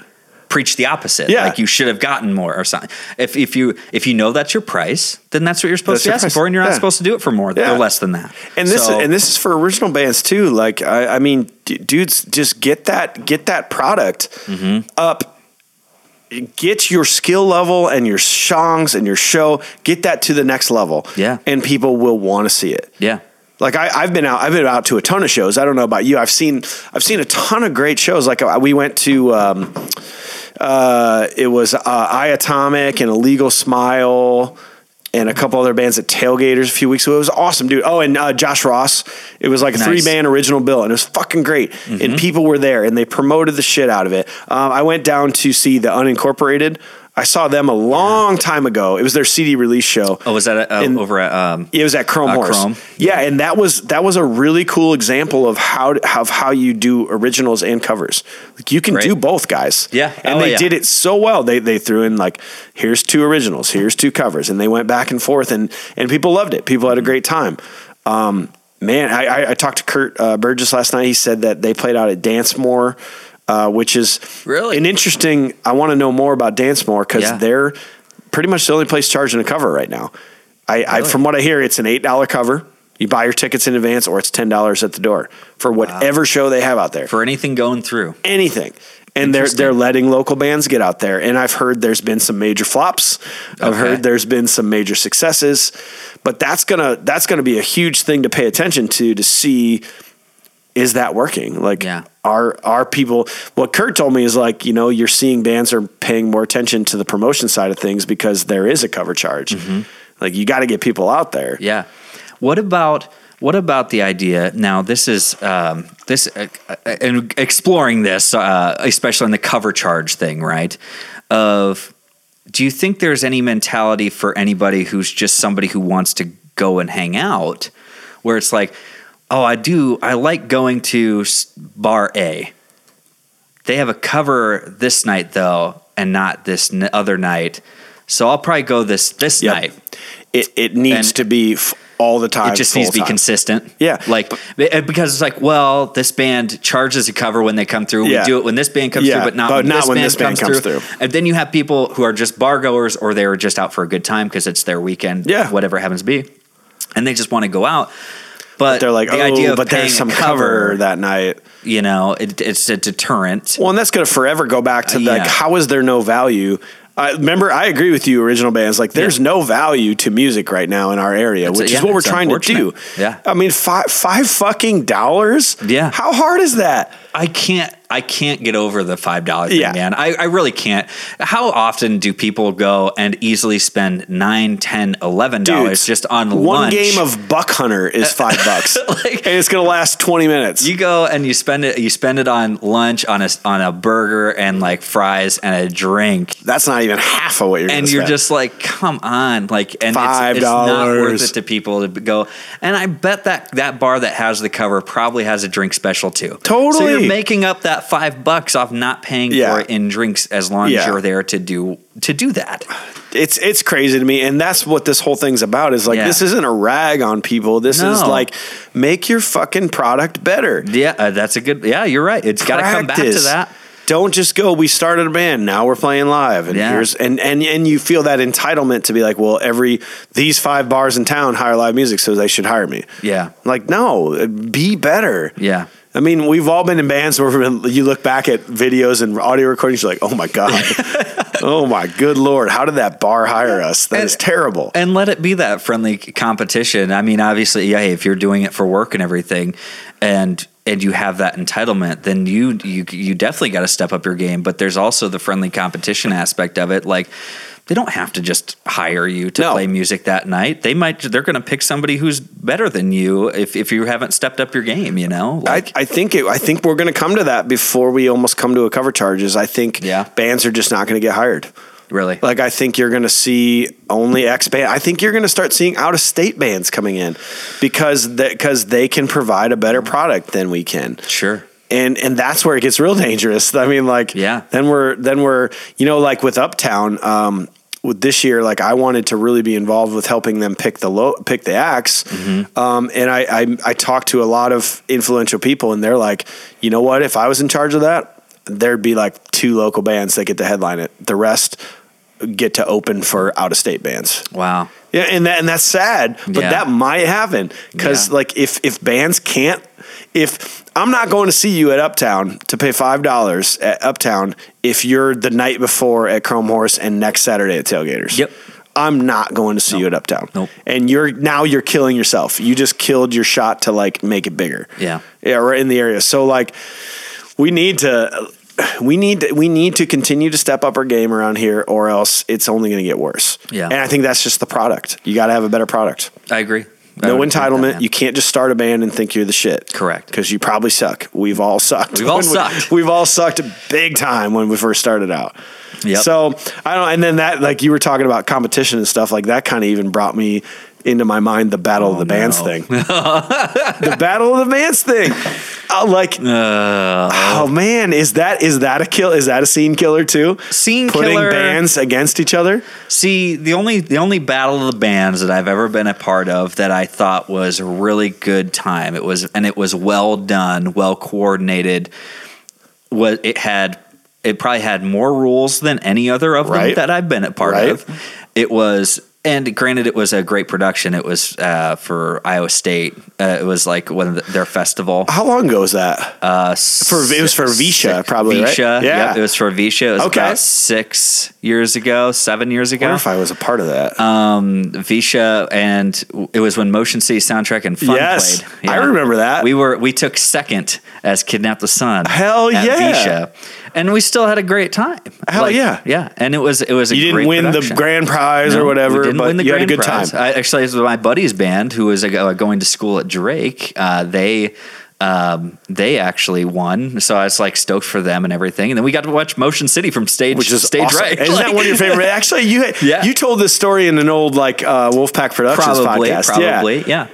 preach the opposite. Yeah. Like you should have gotten more or something. If if you if you know that's your price, then that's what you're That's supposed to your be asking price. for, and you're not Yeah. supposed to do it for more Yeah. or less than that. And this So- is, and this is for original bands too. Like I, I mean, d- dudes, just get that get that product Mm-hmm. up. Get your skill level and your songs and your show. Get that to the next level. Yeah. and people will want to see it. yeah. Like I, I've been out, I've been out to a ton of shows. I don't know about you. I've seen, I've seen a ton of great shows. Like we went to, um, uh, it was uh, Iatomic and Illegal Smile and a couple other bands at Tailgaters a few weeks ago. It was awesome, dude. Oh, and uh, Josh Ross. It was like a Nice. Mm-hmm. three band original bill, and it was fucking great. And people were there, and they promoted the shit out of it. Um, I went down to see the Unincorporated. I saw them a long time ago. It was their CD release show. Oh, was that uh, over at? Um, It was at Chrome Uh, Horse. Chrome. Yeah, and that was that was a really cool example of how of how you do originals and covers. Like you can do both, guys. Yeah. and Oh, they yeah. did it so well. They they threw in like here's two originals, here's two covers, and they went back and forth, and and people loved it. People had a great time. Um, man, I, I, I talked to Kurt uh, Burgess last night. He said that they played out at Dancemor. Uh, which is Really? an interesting. I want to know more about Dancemor because Yeah. they're pretty much the only place charging a cover right now. I, I from what I hear, it's an eight dollar cover. You buy your tickets in advance, or it's ten dollars at the door for whatever show they have out there. for anything going through. anything, and they're they're letting local bands get out there. And I've heard there's been some major flops. I've Okay. heard there's been some major successes, but that's gonna that's gonna be a huge thing to pay attention to to see is that working? Like, Yeah. are are people? What Kurt told me is like, you know, you're seeing bands are paying more attention to the promotion side of things because there is a cover charge. Like, you got to get people out there. Yeah. What about what about the idea? Now, this is um, this uh, uh, and exploring this, uh, especially on the cover charge thing, right? Of do you think there's any mentality for anybody who's just somebody who wants to go and hang out, where it's like, oh, I do, I like going to bar A. They have a cover this night though, and not this n- other night. So I'll probably go this this Yep. night. It it needs And- to be f- all the time. It just needs to be time. consistent. Yeah. Like uh, because it's like, well, this band charges a cover when they come through. Yeah. We do it when this band comes Yeah, through, but not, but when, not this when band this band comes, comes through. through. And then you have people who are just bar goers or they were just out for a good time because it's their weekend, Yeah. whatever it happens to be, and they just want to go out. But, They're like, the oh, but there's some cover that night. you know, it, it's a deterrent. Well, and that's going to forever go back to Uh, like, how is there no value? I remember, I agree with you. Original bands, like, there's Yeah. no value to music right now in our area, It's- which yeah, is what we're trying to do. Yeah. I mean, five five fucking dollars. Yeah. how hard is that? I can't I can't get over the five dollar thing, Yeah. man. I, I really can't. How often do people go and easily spend nine, ten, eleven dollars just on one lunch? game of Buck Hunter is five bucks, Like- and it's going to last twenty minutes. you go and you spend it you spend it on lunch on a on a burger and like fries and a drink that's not even half of what you're. and gonna you're spend. just like come on like and Five it's, it's not worth it to people to go and i bet that that bar that has the cover probably has a drink special too so Totally. you're making up that five bucks off not paying Yeah. for it in drinks as long as you're there to do to do that. It's it's crazy to me and that's what this whole thing's about is like Yeah. this isn't a rag on people. This is like make your fucking product better. Yeah uh, that's a good yeah you're right. It's got to come back to that. Don't just go we started a band now we're playing live. And Yeah. here's and, and and you feel that entitlement to be like well every these five bars in town hire live music so they should hire me. Yeah. Like no be better. Yeah I mean, we've all been in bands where you look back at videos and audio recordings, you're like, oh my God. oh my good Lord. How did that bar hire us? That And- is terrible. and let it be that friendly competition. I mean, obviously, yeah, if you're doing it for work and everything, and and you have that entitlement, then you you you definitely got to step up your game. But there's also the friendly competition aspect of it, like. They don't have to just hire you to No. play music that night. They might. They're going to pick somebody who's better than you if, if you haven't stepped up your game. You know, I, like I think it, I think we're going to come to that before we almost come to a cover charges. I think Yeah. bands are just not going to get hired. really. Like I think you're going to see only X band. I think you're going to start seeing out of state bands coming in because because they can provide a better product than we can. sure. And and that's where it gets real dangerous. I mean, like Yeah. Then we're then we're you know like with Uptown. Um, with this year, like I wanted to really be involved with helping them pick the low, pick the acts, Mm-hmm. um, and I, I I talked to a lot of influential people, and they're like, you know what? If I was in charge of that, there'd be like two local bands that get to headline it. The rest get to open for out of state bands. Wow. Yeah, and that and that's sad, but Yeah. that might happen because Yeah. like if if bands can't, if I'm not going to see you at Uptown to pay five dollars at Uptown if you're the night before at Chrome Horse and next Saturday at Tailgaters. Yep. I'm not going to see you at Uptown. Nope. And you're now you're killing yourself. You just killed your shot to like make it bigger. Yeah. Yeah, right in the area. So like we need to we need to, we need to continue to step up our game around here or else it's only going to get worse. Yeah. And I think that's just the product. You got to have a better product. I agree. I No agree that, entitlement. you can't just start a band and think you're the shit. Correct. Because you probably suck. We've all sucked. We've all When we- sucked. We've all sucked big time when we first started out. Yeah. So I don't. And then that, like you were talking about competition and stuff, like that kind of even brought me into my mind the battle of the bands no. thing. the battle of the bands thing. Uh, like, Uh, oh man, is that is that a kill? Is that a scene killer too? Scene killer. Putting killer. bands against each other. See, the only the only battle of the bands that I've ever been a part of that I thought was a really good time. It was and it was well done, well coordinated. Was it had it probably had more rules than any other of them that I've been a part Right. of. It was and granted, it was a great production. It was uh, for Iowa State. Uh, it was like one of the, their festival. How long ago was that? Uh, For- it was for VEISHEA, six- probably, right? VEISHEA, Yeah. yep, it was for VEISHEA. It was Okay. about six years ago, seven years I ago. wonder if I was a part of that. um, VEISHEA, and it was when Motion City Soundtrack and Fun Yes, played. I remember that. We were we took second as Kidnap the Sun. Hell yeah. VEISHEA, and we still had a great time. Hell yeah. yeah. And it was it was a you didn't win production. the grand prize or whatever, didn't but win the you had a grand good prize. time. I, actually, it was my buddy's band who was uh, going to school at Drake. Uh, they um, they actually won, so I was like stoked for them and everything. And then we got to watch Motion City from stage which is stage awesome. right. Isn't that one of your favorite? Actually, you Yeah. you told this story in an old like uh, Wolfpack Productions Probably, podcast. Yeah. probably, yeah.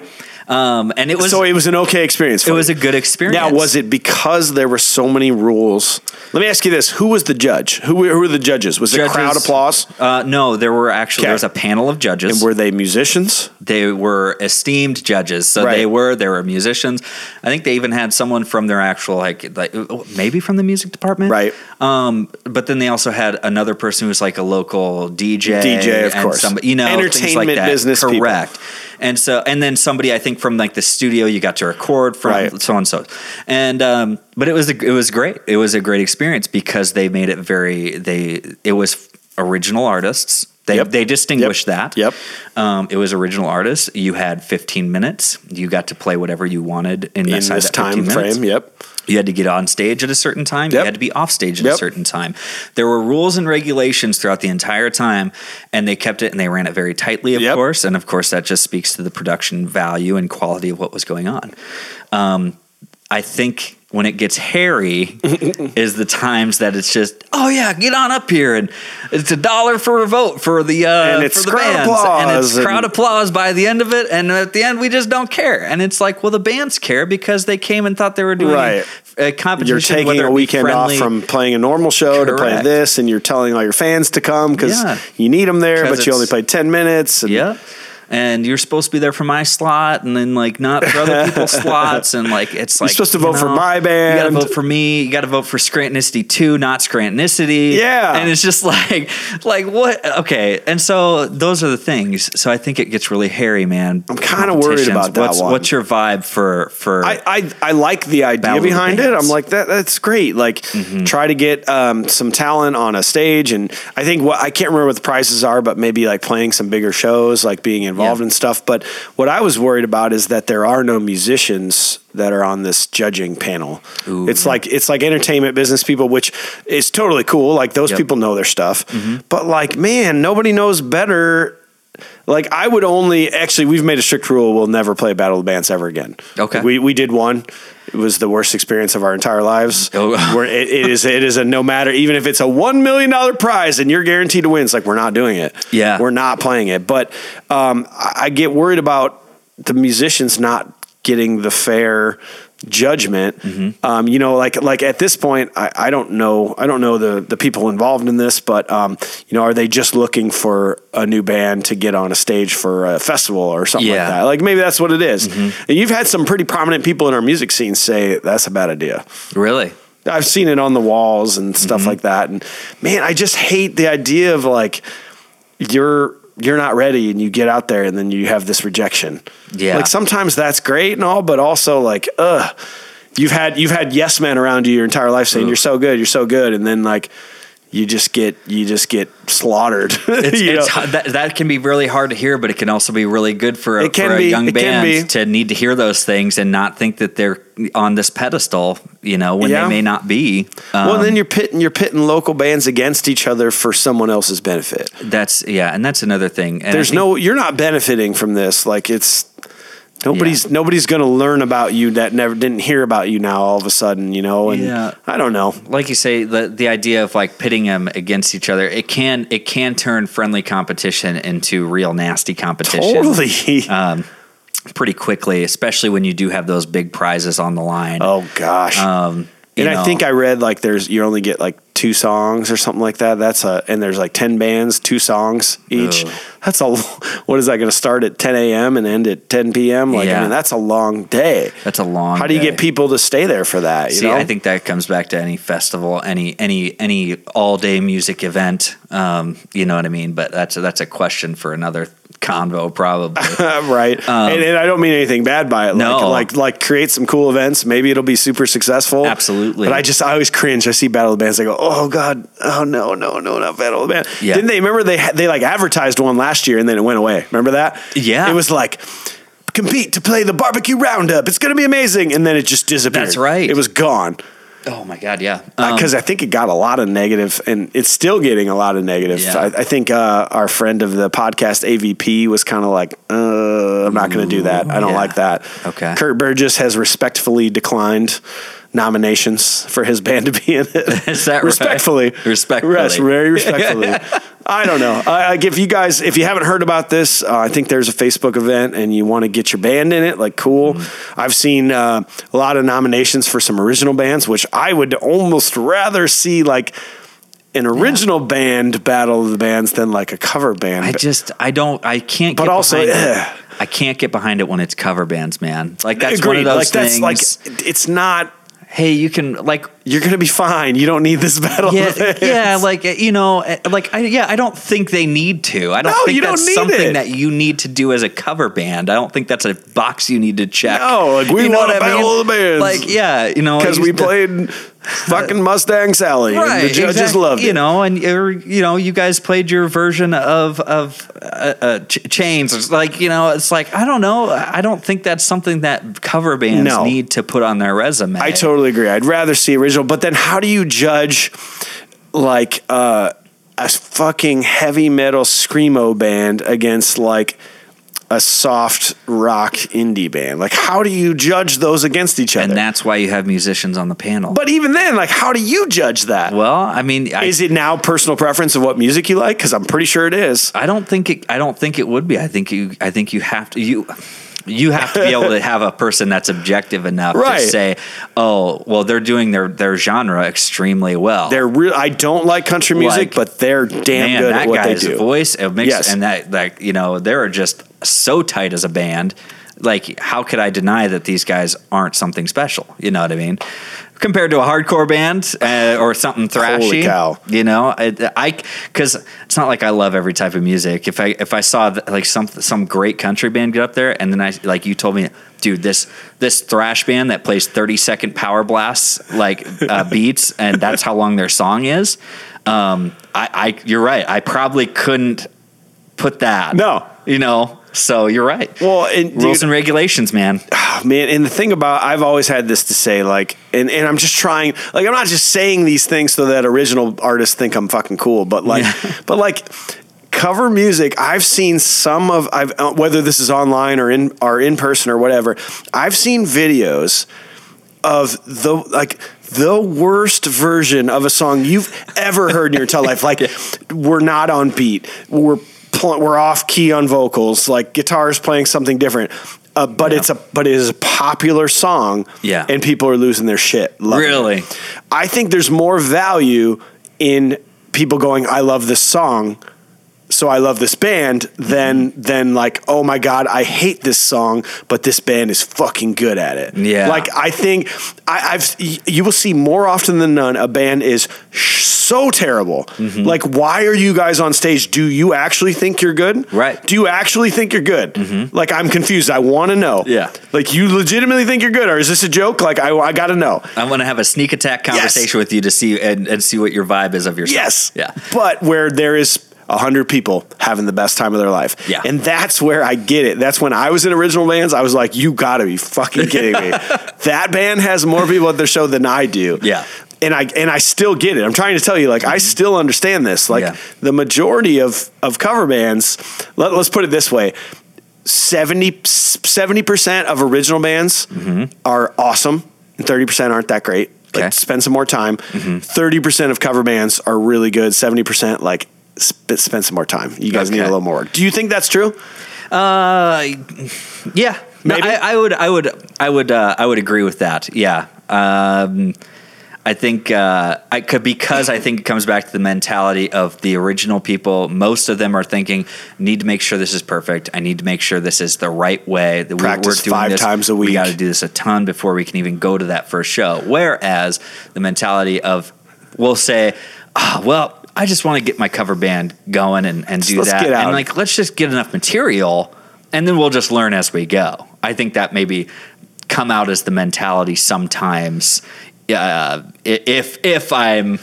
Um, and it was so it was an okay experience. For it was a good experience. Now, was it because there were so many rules? Let me ask you this: Who was the judge? Who were, who were the judges? Was it Judges- crowd applause? Uh, no, there were actually Okay. there was a panel of judges. And were they musicians? they were esteemed judges, so Right. they were they were musicians. I think they even had someone from their actual like like maybe from the music department, Right. Um, but then they also had another person who was like a local DJ, DJ, of and course. somebody, you know, things like Entertainment that. business people. correct. And so, and then somebody I think from like the studio you got to record from, Right. so on and so, and um, but it was a, it was great. It was a great experience because they made it very they it was original artists. They Yep. they distinguished that. Yep. Um, it was original artists. You had 15 minutes. You got to play whatever you wanted in, in this that 15 time minutes. frame? Yep. You had to get on stage at a certain time. You had to be off stage at a certain time. There were rules and regulations throughout the entire time, and they kept it and they ran it very tightly, of Yep. course. And of course, that just speaks to the production value and quality of what was going on. Um, I think when it gets hairy is the times that it's just oh yeah get on up here and it's a dollar for a vote for the uh And it's for the crowd bands and it's applause and- crowd applause by the end of it and at the end we just don't care and it's like well the bands care because they came and thought they were doing Right. a competition You're taking a weekend off from playing a normal show to playing this, and you're telling all your fans to come because Yeah. you need them there but you only played ten minutes. And yeah and you're supposed to be there for my slot and then like not for other people's slots and like it's like You're supposed to vote for my band. you gotta vote for me you gotta vote for scrantonicity 2 not scrantonicity Yeah. and it's just like like what okay and so those are the things so i think it gets really hairy man I'm kinda worried about that what's, one. what's your vibe for for I, I I like the idea of behind it. Mm-hmm. I'm like that. That's great. Like try to get um, some talent on a stage, and I think what I can't remember what the prices are, but maybe like playing some bigger shows, like being involved Yeah. in stuff. But what I was worried about is that there are no musicians that are on this judging panel. Ooh, it's yeah. like it's like entertainment business people, which is totally cool. Like those Yep. people know their stuff, Mm-hmm. but like man, nobody knows better. Like I would only actually we've made a strict rule we'll never play Battle of the Bands ever again. Okay. We we did one. It was the worst experience of our entire lives. Oh. Where it, it is it is a no matter even if it's a one million dollar prize and you're guaranteed to win. It's like we're not doing it. Yeah. We're not playing it. But um, I, I get worried about the musicians not getting the fair judgment. Mm-hmm. Um, you know, like like at this point, I, I don't know. I don't know the the people involved in this, but um, you know, are they just looking for a new band to get on a stage for a festival or something Yeah. like that? Like maybe that's what it is. Mm-hmm. And you've had some pretty prominent people in our music scene say that's a bad idea. really I've seen it on the walls and Mm-hmm. stuff like that. And man, I just hate the idea of like you're you're not ready and you get out there and then you have this rejection. Yeah. Like sometimes that's great and all, but also like, ugh. You've had you've had yes men around you your entire life saying Ugh. you're so good, you're so good, and then like you just get you just get slaughtered. it's, it's, that, that can be really hard to hear, but it can also be really good for a, for a young band be. to need to hear those things and not think that they're on this pedestal, you know, when Yeah. they may not be. well, Um, then you're pitting you're pitting local bands against each other for someone else's benefit. that's yeah, and that's another thing. And there's think- no you're not benefiting from this like it's nobody's nobody's gonna learn about you that never didn't hear about you now all of a sudden you know and Yeah. i don't know. Like you say the the idea of like pitting them against each other it can it can turn friendly competition into real nasty competition. Totally. Um, pretty quickly especially when you do have those big prizes on the line. Oh gosh. Um and i think i read like there's you only get like two songs or something like that that's a and there's like 10 bands two songs each Ugh. that's a what is that going to start at 10 a.m. and end at 10 p.m. Like I mean that's a long day. That's a long. How do you day. get people to stay there for that? You See, know? I think that comes back to any festival, any any any all day music event. Um, you know what I mean? But that's a, that's a question for another convo, probably. right. and, and I don't mean anything bad by it. Um, No. Like, like like create some cool events. Maybe it'll be super successful. Absolutely. But I just I always cringe. I see Battle of the Bands. I go, oh god, oh no, no, no, not Battle Old Man. Yeah. Didn't they remember they had- they like advertised one last year and then it went away? Remember that? Yeah. It was like. Compete to play the barbecue roundup. It's going to be amazing, and then it just disappeared. That's right. It was gone oh my god, yeah. Um, because I think it got a lot of negative, and it's still getting a lot of negative. Yeah. I, I think uh, our friend of the podcast AVP was kind of like, uh, "I'm not going to do that. I don't yeah. like that." Okay. Kurt Burgess has respectfully declined nominations for his band to be in it. Is that right? respectfully? Respectfully. yes, very respectfully. I don't know. I, like if you guys, if you haven't heard about this, uh, I think there's a Facebook event, and you want to get your band in it. Like, cool. Mm-hmm. I've seen uh, a lot of nominations for some original bands, which I would almost rather see like an original band battle of the bands than like a cover band. I just I don't I can't. But get also. I can't get behind it when it's cover bands, man. Like that's one of those like things. that's like it's not. Hey, you can like You're gonna be fine. You don't need this battle. yeah, yeah, like uh, you know, uh, like I, yeah, I don't think they need to. I don't No, think you don't that's something it. that you need to do as a cover band. I don't think that's a box you need to check. No, like, we You know want what a I mean? battle of the bands. Like yeah, you know, because we played fucking Mustang Sally, and the judges exact- loved it. You know, and you're, you know, you guys played your version of of uh, uh, ch- chains. It's like you know, it's like I don't know. I don't think that's something that cover bands No. need to put on their resume. I totally agree. I'd rather see original. But then, how do you judge like uh, a fucking heavy metal screamo band against like a soft rock indie band? Like, how do you judge those against each other? and that's why you have musicians on the panel. but even then, like, how do you judge that? well, I mean, I, it now personal preference of what music you like? Because I'm pretty sure it is. I don't think it. I don't think it would be. I think you. I think you have to. You. You have to be able to have a person that's objective enough Right. to say, "Oh, well, they're doing their their genre extremely well." They're real. I don't like country music, Like, but they're damn man, good that at what they guy's do. voice it makes, Yes. and that like you know they're just so tight as a band. Like, how could I deny that these guys aren't something special? You know what I mean? Compared to a hardcore band uh, or something thrashy, Holy cow. you know, I, because it's not like I love every type of music. If I if I saw th- like some some great country band get up there, and then I like you told me, dude, this this thrash band that plays thirty second power blasts like uh, beats, and that's how long their song is. Um, I, I you're right. I probably couldn't put that. No. You know. So you're right. Well, and dude, Rules and regulations, man. man and the thing about i've always had this to say like and, and i'm just trying like i'm not just saying these things so that original artists think i'm fucking cool but like but like cover music i've seen some of i've uh, whether this is online or in or in person or whatever i've seen videos of the like the worst version of a song you've ever heard in your entire life. Like we're not on beat. We're pl- we're off key on vocals. Like guitar is playing something different. Uh, but Yeah. it's a but it is a popular song. Yeah. and people are losing their shit. loving it. Really? I think there's more value in people going, "I love this song." So I love this band, than than like, oh my god, I hate this song, but this band is fucking good at it. Yeah. like I think I, I've you will see more often than none a band is sh- so terrible. Mm-hmm. Like, why are you guys on stage? Do you actually think you're good? Right. Mm-hmm. Do you actually think you're good? Like, I'm confused. I want to know. Yeah. Like, you legitimately think you're good, or is this a joke? Like, I, I got to know. I want to have a sneak attack conversation with you to see and, and see what your vibe is of yourself. Yes. Yeah. But where there is a hundred people having the best time of their life. Yeah. And that's where I get it. That's when I was in original bands, I was like, you gotta be fucking kidding me. that band has more people at their show than I do. Yeah. And I and I still get it. I'm trying to tell you, like, I mm-hmm. still understand this. Like Yeah. the majority of of cover bands, let, let's put it this way. 70 percent of original bands mm-hmm. are awesome, and thirty percent aren't that great. Like, Okay. spend some more time. Mm-hmm. 30 percent of cover bands are really good. Seventy percent, like, sp- spend some more time. You guys need a little more. Do you think that's true? Uh, yeah. No, Maybe? I, I would. I would. I would. Uh, I would agree with that. Yeah. Um, I think uh, I could because I think it comes back to the mentality of the original people. Most of them are thinking, need to make sure this is perfect. I need to make sure this is the right way. That Practice we're doing five this. times a week. We got to do this a ton before we can even go to that first show. Whereas the mentality of we'll say, ah, well, I just want to get my cover band going and, and do let's that. And like, let's just get enough material and then we'll just learn as we go. I think that maybe come out as the mentality sometimes. Uh, if if I'm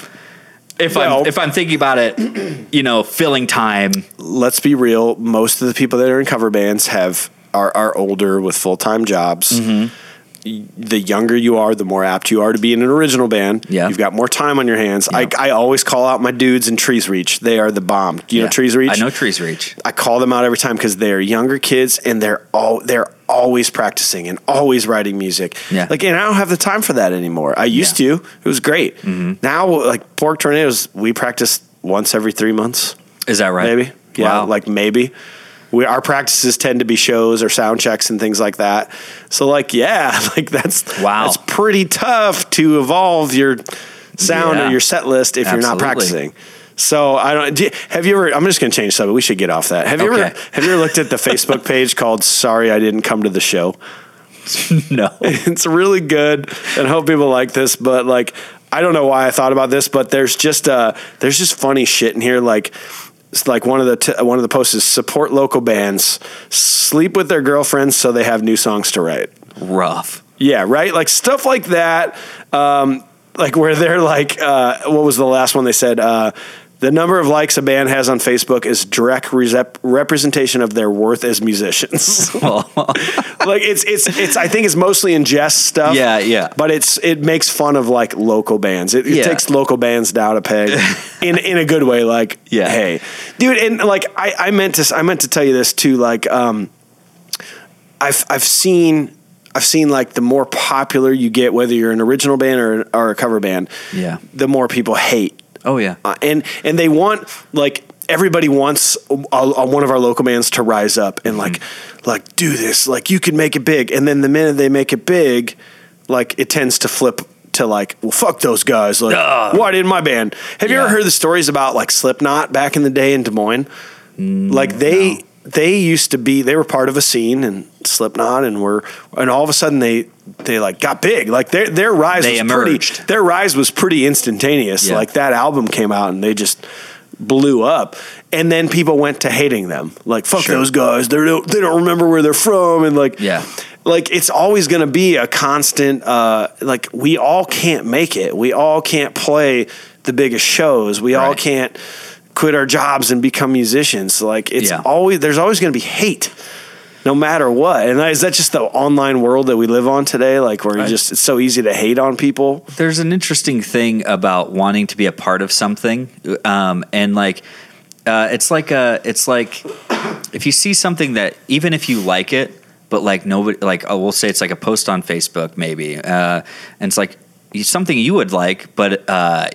if Well- I'm if I'm thinking about it, you know, filling time. let's be real. Most of the people that are in cover bands have are, are older with full time jobs. Mm-hmm. The younger you are, the more apt you are to be in an original band. Yeah. You've got more time on your hands. Yeah. I, I always call out my dudes in Trees Reach. They are the bomb. Do you know Trees Reach? I know Trees Reach. I call them out every time because they're younger kids and they're all they're always practicing and always writing music. Yeah. Like and I don't have the time for that anymore. I used Yeah. Mm-hmm. to. It was great. Now like Pork Tornadoes, we practice once every three months. Is that right? Maybe. Yeah, Wow. like maybe. We our practices tend to be shows or sound checks and things like that. So like yeah, like that's Wow. that's pretty tough to evolve your sound Yeah. or your set list if you're not practicing. So I don't. Do you- have you ever? I'm just going to change subject. We should get off that. Have you ever? Have you ever looked at the Facebook page called "Sorry I Didn't Come to the Show"? no. it's really good, and I hope people like this. But like, I don't know why I thought about this, but there's just uh, there's just funny shit in here. Like, like one of the t- one of the posts is support local bands, sleep with their girlfriends so they have new songs to write. Rough. Yeah, right. Like stuff like that. Um, like where they're like, uh, what was the last one they said? Uh, the number of likes a band has on Facebook is direct rep- representation of their worth as musicians. like it's it's it's. I think it's mostly in jest stuff. Yeah, yeah. But it's it makes fun of like local bands. It, it Yeah. takes local bands down a peg in in a good way. Like, Yeah. hey, dude, and like I I meant to I meant to tell you this too. Like, um, I've I've seen I've seen like the more popular you get, whether you're an original band or or a cover band, Yeah. the more people hate, Oh yeah. uh, and and they want like everybody wants a, a- one of our local bands to rise up and like like do this, like you can make it big, and then the minute they make it big, like it tends to flip. To like, well, fuck those guys. Like, why didn't my band? Have you ever heard the stories about like Slipknot back in the day in Des Moines? like they they used to be they were part of a scene and Slipknot and were and all of a sudden they they like got big. Like their their rise They was emerged. pretty their rise was pretty instantaneous. Yeah. like that album came out and they just blew up. And then people went to hating them. Like fuck Sure. those guys. They don't they don't remember where they're from. And like Yeah. like it's always going to be a constant uh like we all can't make it. We all can't play the biggest shows. We all can't quit our jobs and become musicians. Like it's Yeah. always there's always going to be hate no matter what. And is that just the online world that we live on today? Like where you just it's so easy to hate on people? There's an interesting thing about wanting to be a part of something um, and like uh, it's like a it's like if you see something that even if you like it but like nobody like oh, we'll say it's like a post on facebook maybe uh, and it's like something you would like but uh,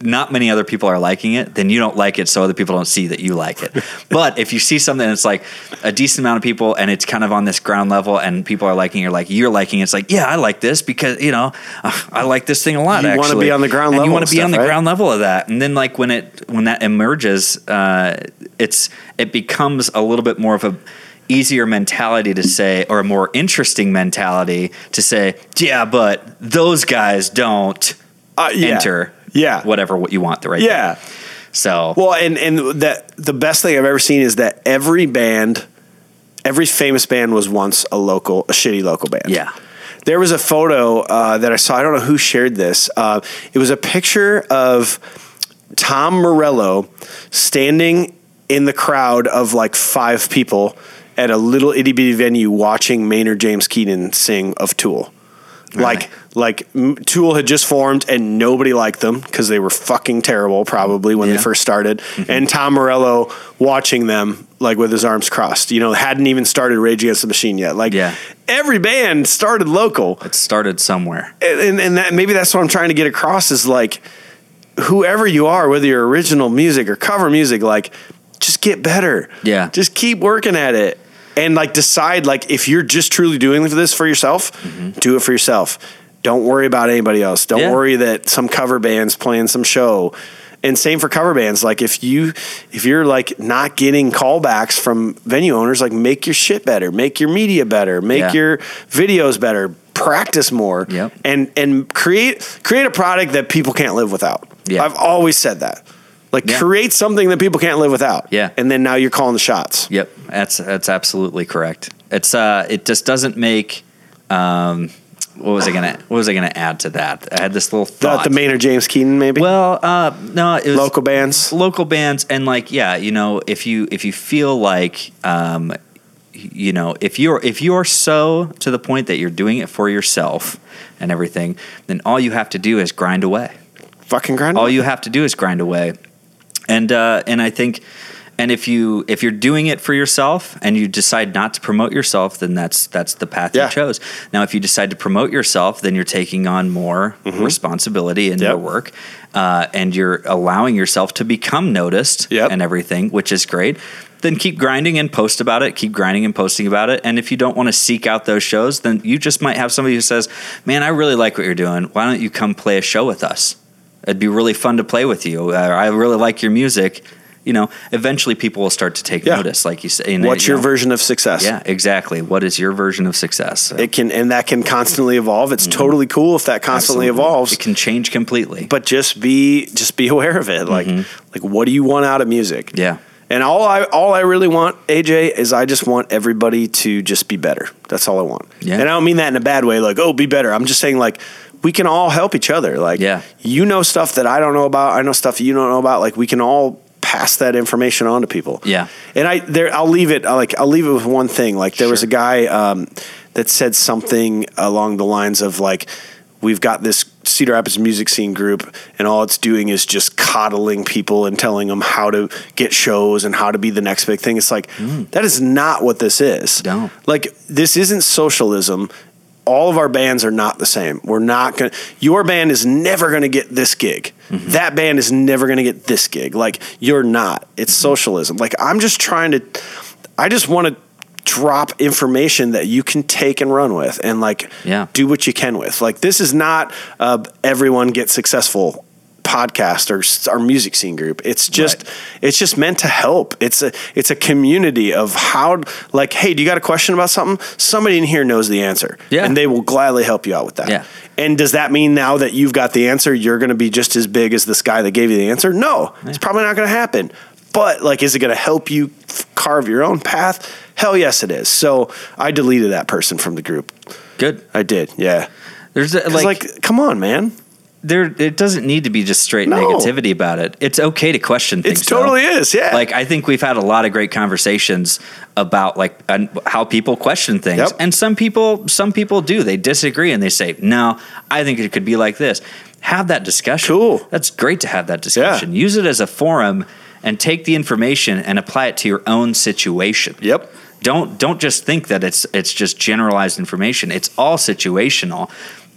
not many other people are liking it, then you don't like it, so other people don't see that you like it. but if you see something that's like a decent amount of people and it's kind of on this ground level and people are liking it, you're like you're liking it, it's like, yeah, I like this because, you know, I like this thing a lot. You wanna be on the ground and level You want to be on the right? ground level of that. And then like when it when that emerges, uh, it's it becomes a little bit more of a easier mentality to say or a more interesting mentality to say yeah but those guys don't uh, yeah. enter yeah whatever what you want the right yeah so Well, and and that the best thing I've ever seen is that every band, every famous band was once a local, a shitty local band. yeah There was a photo uh, that I saw. I don't know who shared this. Uh, it was a picture of Tom Morello standing in the crowd of like five people at a little itty bitty venue watching Maynard James Keenan sing of Tool. Like, like Tool had just formed and nobody liked them because they were fucking terrible, probably when Yeah. they first started. And Tom Morello watching them like with his arms crossed. You know, hadn't even started Rage Against the Machine yet. Like, Yeah. every band started local it started somewhere and and that, maybe that's what I'm trying to get across is like whoever you are, whether you're original music or cover music, like just get better. Yeah. just keep working at it, and like decide like if you're just truly doing this for yourself, Mm-hmm. do it for yourself. Don't worry about anybody else. Don't Yeah. worry that some cover band's playing some show. And same for cover bands. Like if you if you're like not getting callbacks from venue owners, like make your shit better, make your media better, make Yeah. your videos better, practice more, Yep. and and create create a product that people can't live without. Yeah. I've always said that. Like Yeah. create something that people can't live without. Yeah. And then now you're calling the shots. Yep, that's that's absolutely correct. It's uh, it just doesn't make. Um, what was I gonna What was I gonna add to that? I had this little thought. the Maynard James Keenan, maybe. well, uh, no, it was local bands. local bands, and like, yeah, you know, if you if you feel like, um, you know, if you're if you're so to the point that you're doing it for yourself and everything, then all you have to do is grind away. Fucking grind. all you have to do is grind away and uh, and i think and if you if you're doing it for yourself and you decide not to promote yourself then that's that's the path Yeah. you chose now if you decide to promote yourself then you're taking on more responsibility in your Mm-hmm. Work uh, and you're allowing yourself to become noticed Yep. and everything which is great then keep grinding and post about it keep grinding and posting about it and if you don't want to seek out those shows then you just might have somebody who says man i really like what you're doing why don't you come play a show with us It'd be really fun to play with you. Uh, I really like your music. You know, eventually people will start to take Yeah. notice, like you say. What's you your know, version of success? Yeah, exactly. What is your version of success? It can and that can constantly evolve. It's totally cool if that constantly Mm-hmm. absolutely. evolves. It can change completely. but just be just be aware of it. Like like what do you want out of music? Mm-hmm. yeah, And all I all I really want, AJ, is I just want everybody to just be better. That's all I want. Yeah. And I don't mean that in a bad way, like, oh, be better. I'm just saying like we can all help each other. Like Yeah. you know stuff that I don't know about, I know stuff you don't know about. Like we can all pass that information on to people. Yeah. And I there I'll leave it like I'll leave it with one thing. Like there was a guy um, that said something along the lines of like we've got this Cedar Rapids music scene group and all it's doing is just coddling people and telling them how to get shows and how to be the next big thing. It's like that is not what this is. No. Like this isn't socialism. All of our bands are not the same. We're not going to your band is never going to get this gig. That band is never going to get this gig. Like you're not. It's socialism. Like I'm just trying to I just want to drop information that you can take and run with and like Yeah. do what you can with. Like this is not uh, everyone get successful podcast or our music scene group. It's just Right. it's just meant to help. It's a it's a community of how like hey, do you got a question about something? Somebody in here knows the answer. Yeah. And they will gladly help you out with that. Yeah. And does that mean now that you've got the answer, you're going to be just as big as this guy that gave you the answer? No. It's probably not going to happen. But like is it going to help you carve your own path? Hell yes it is. So I deleted that person from the group. good. I did. Yeah. There's a, like, like come on, man. There. It doesn't need to be just straight No. negativity about it. It's okay to question things. It totally though. is. Yeah. Like I think we've had a lot of great conversations about like and how people question things, Yep. and some people some people do they disagree and they say no, I think it could be like this. Have that discussion. Cool. That's great to have that discussion. Use it as a forum and take the information and apply it to your own situation. Yep. Don't don't just think that it's it's just generalized information. It's all situational.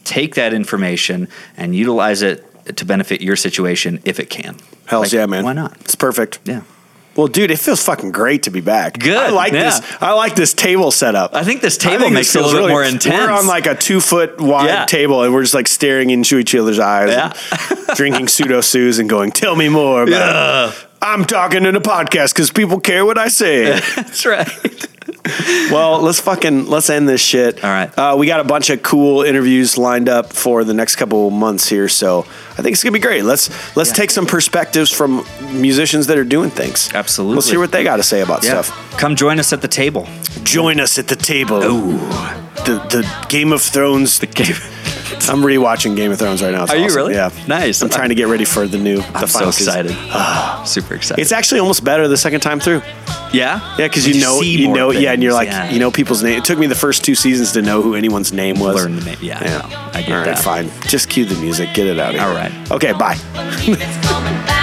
Take that information and utilize it to benefit your situation if it can. Hell's Like, yeah, man. Why not? It's perfect. Yeah. Well, dude, it feels fucking great to be back. Good, I like yeah. this. I like this table setup. I think this table think makes this it a little bit really- more intense. We're on like a two foot wide Yeah. table, and we're just like staring into each other's eyes, Yeah. and drinking Pseudo Sues, and going, "Tell me more." About it." I'm talking in a podcast because people care what I say. That's right. Well, let's fucking let's end this shit. All right. Uh, we got a bunch of cool interviews lined up for the next couple months here, so I think it's gonna be great. Let's let's Yeah. take some perspectives from musicians that are doing things. Absolutely. Let's hear what they got to say about Yeah. stuff. Come join us at the table. Join us at the table. Ooh. The the Game of Thrones. The game. I'm rewatching Game of Thrones right now. It's Are you really? Yeah. Nice. I'm trying to get ready for the new. I'm the so final season. excited. Ah. Super excited. It's actually almost better the second time through. yeah? Yeah, because Like, you know, see you more know, yeah, and you're like, Yeah. you know, people's name. It took me the first two seasons to know who anyone's name was. Learn the name. Yeah, I know. I get All right, that. fine. Just cue the music. Get it out of here. All right. Okay, bye. It's coming back.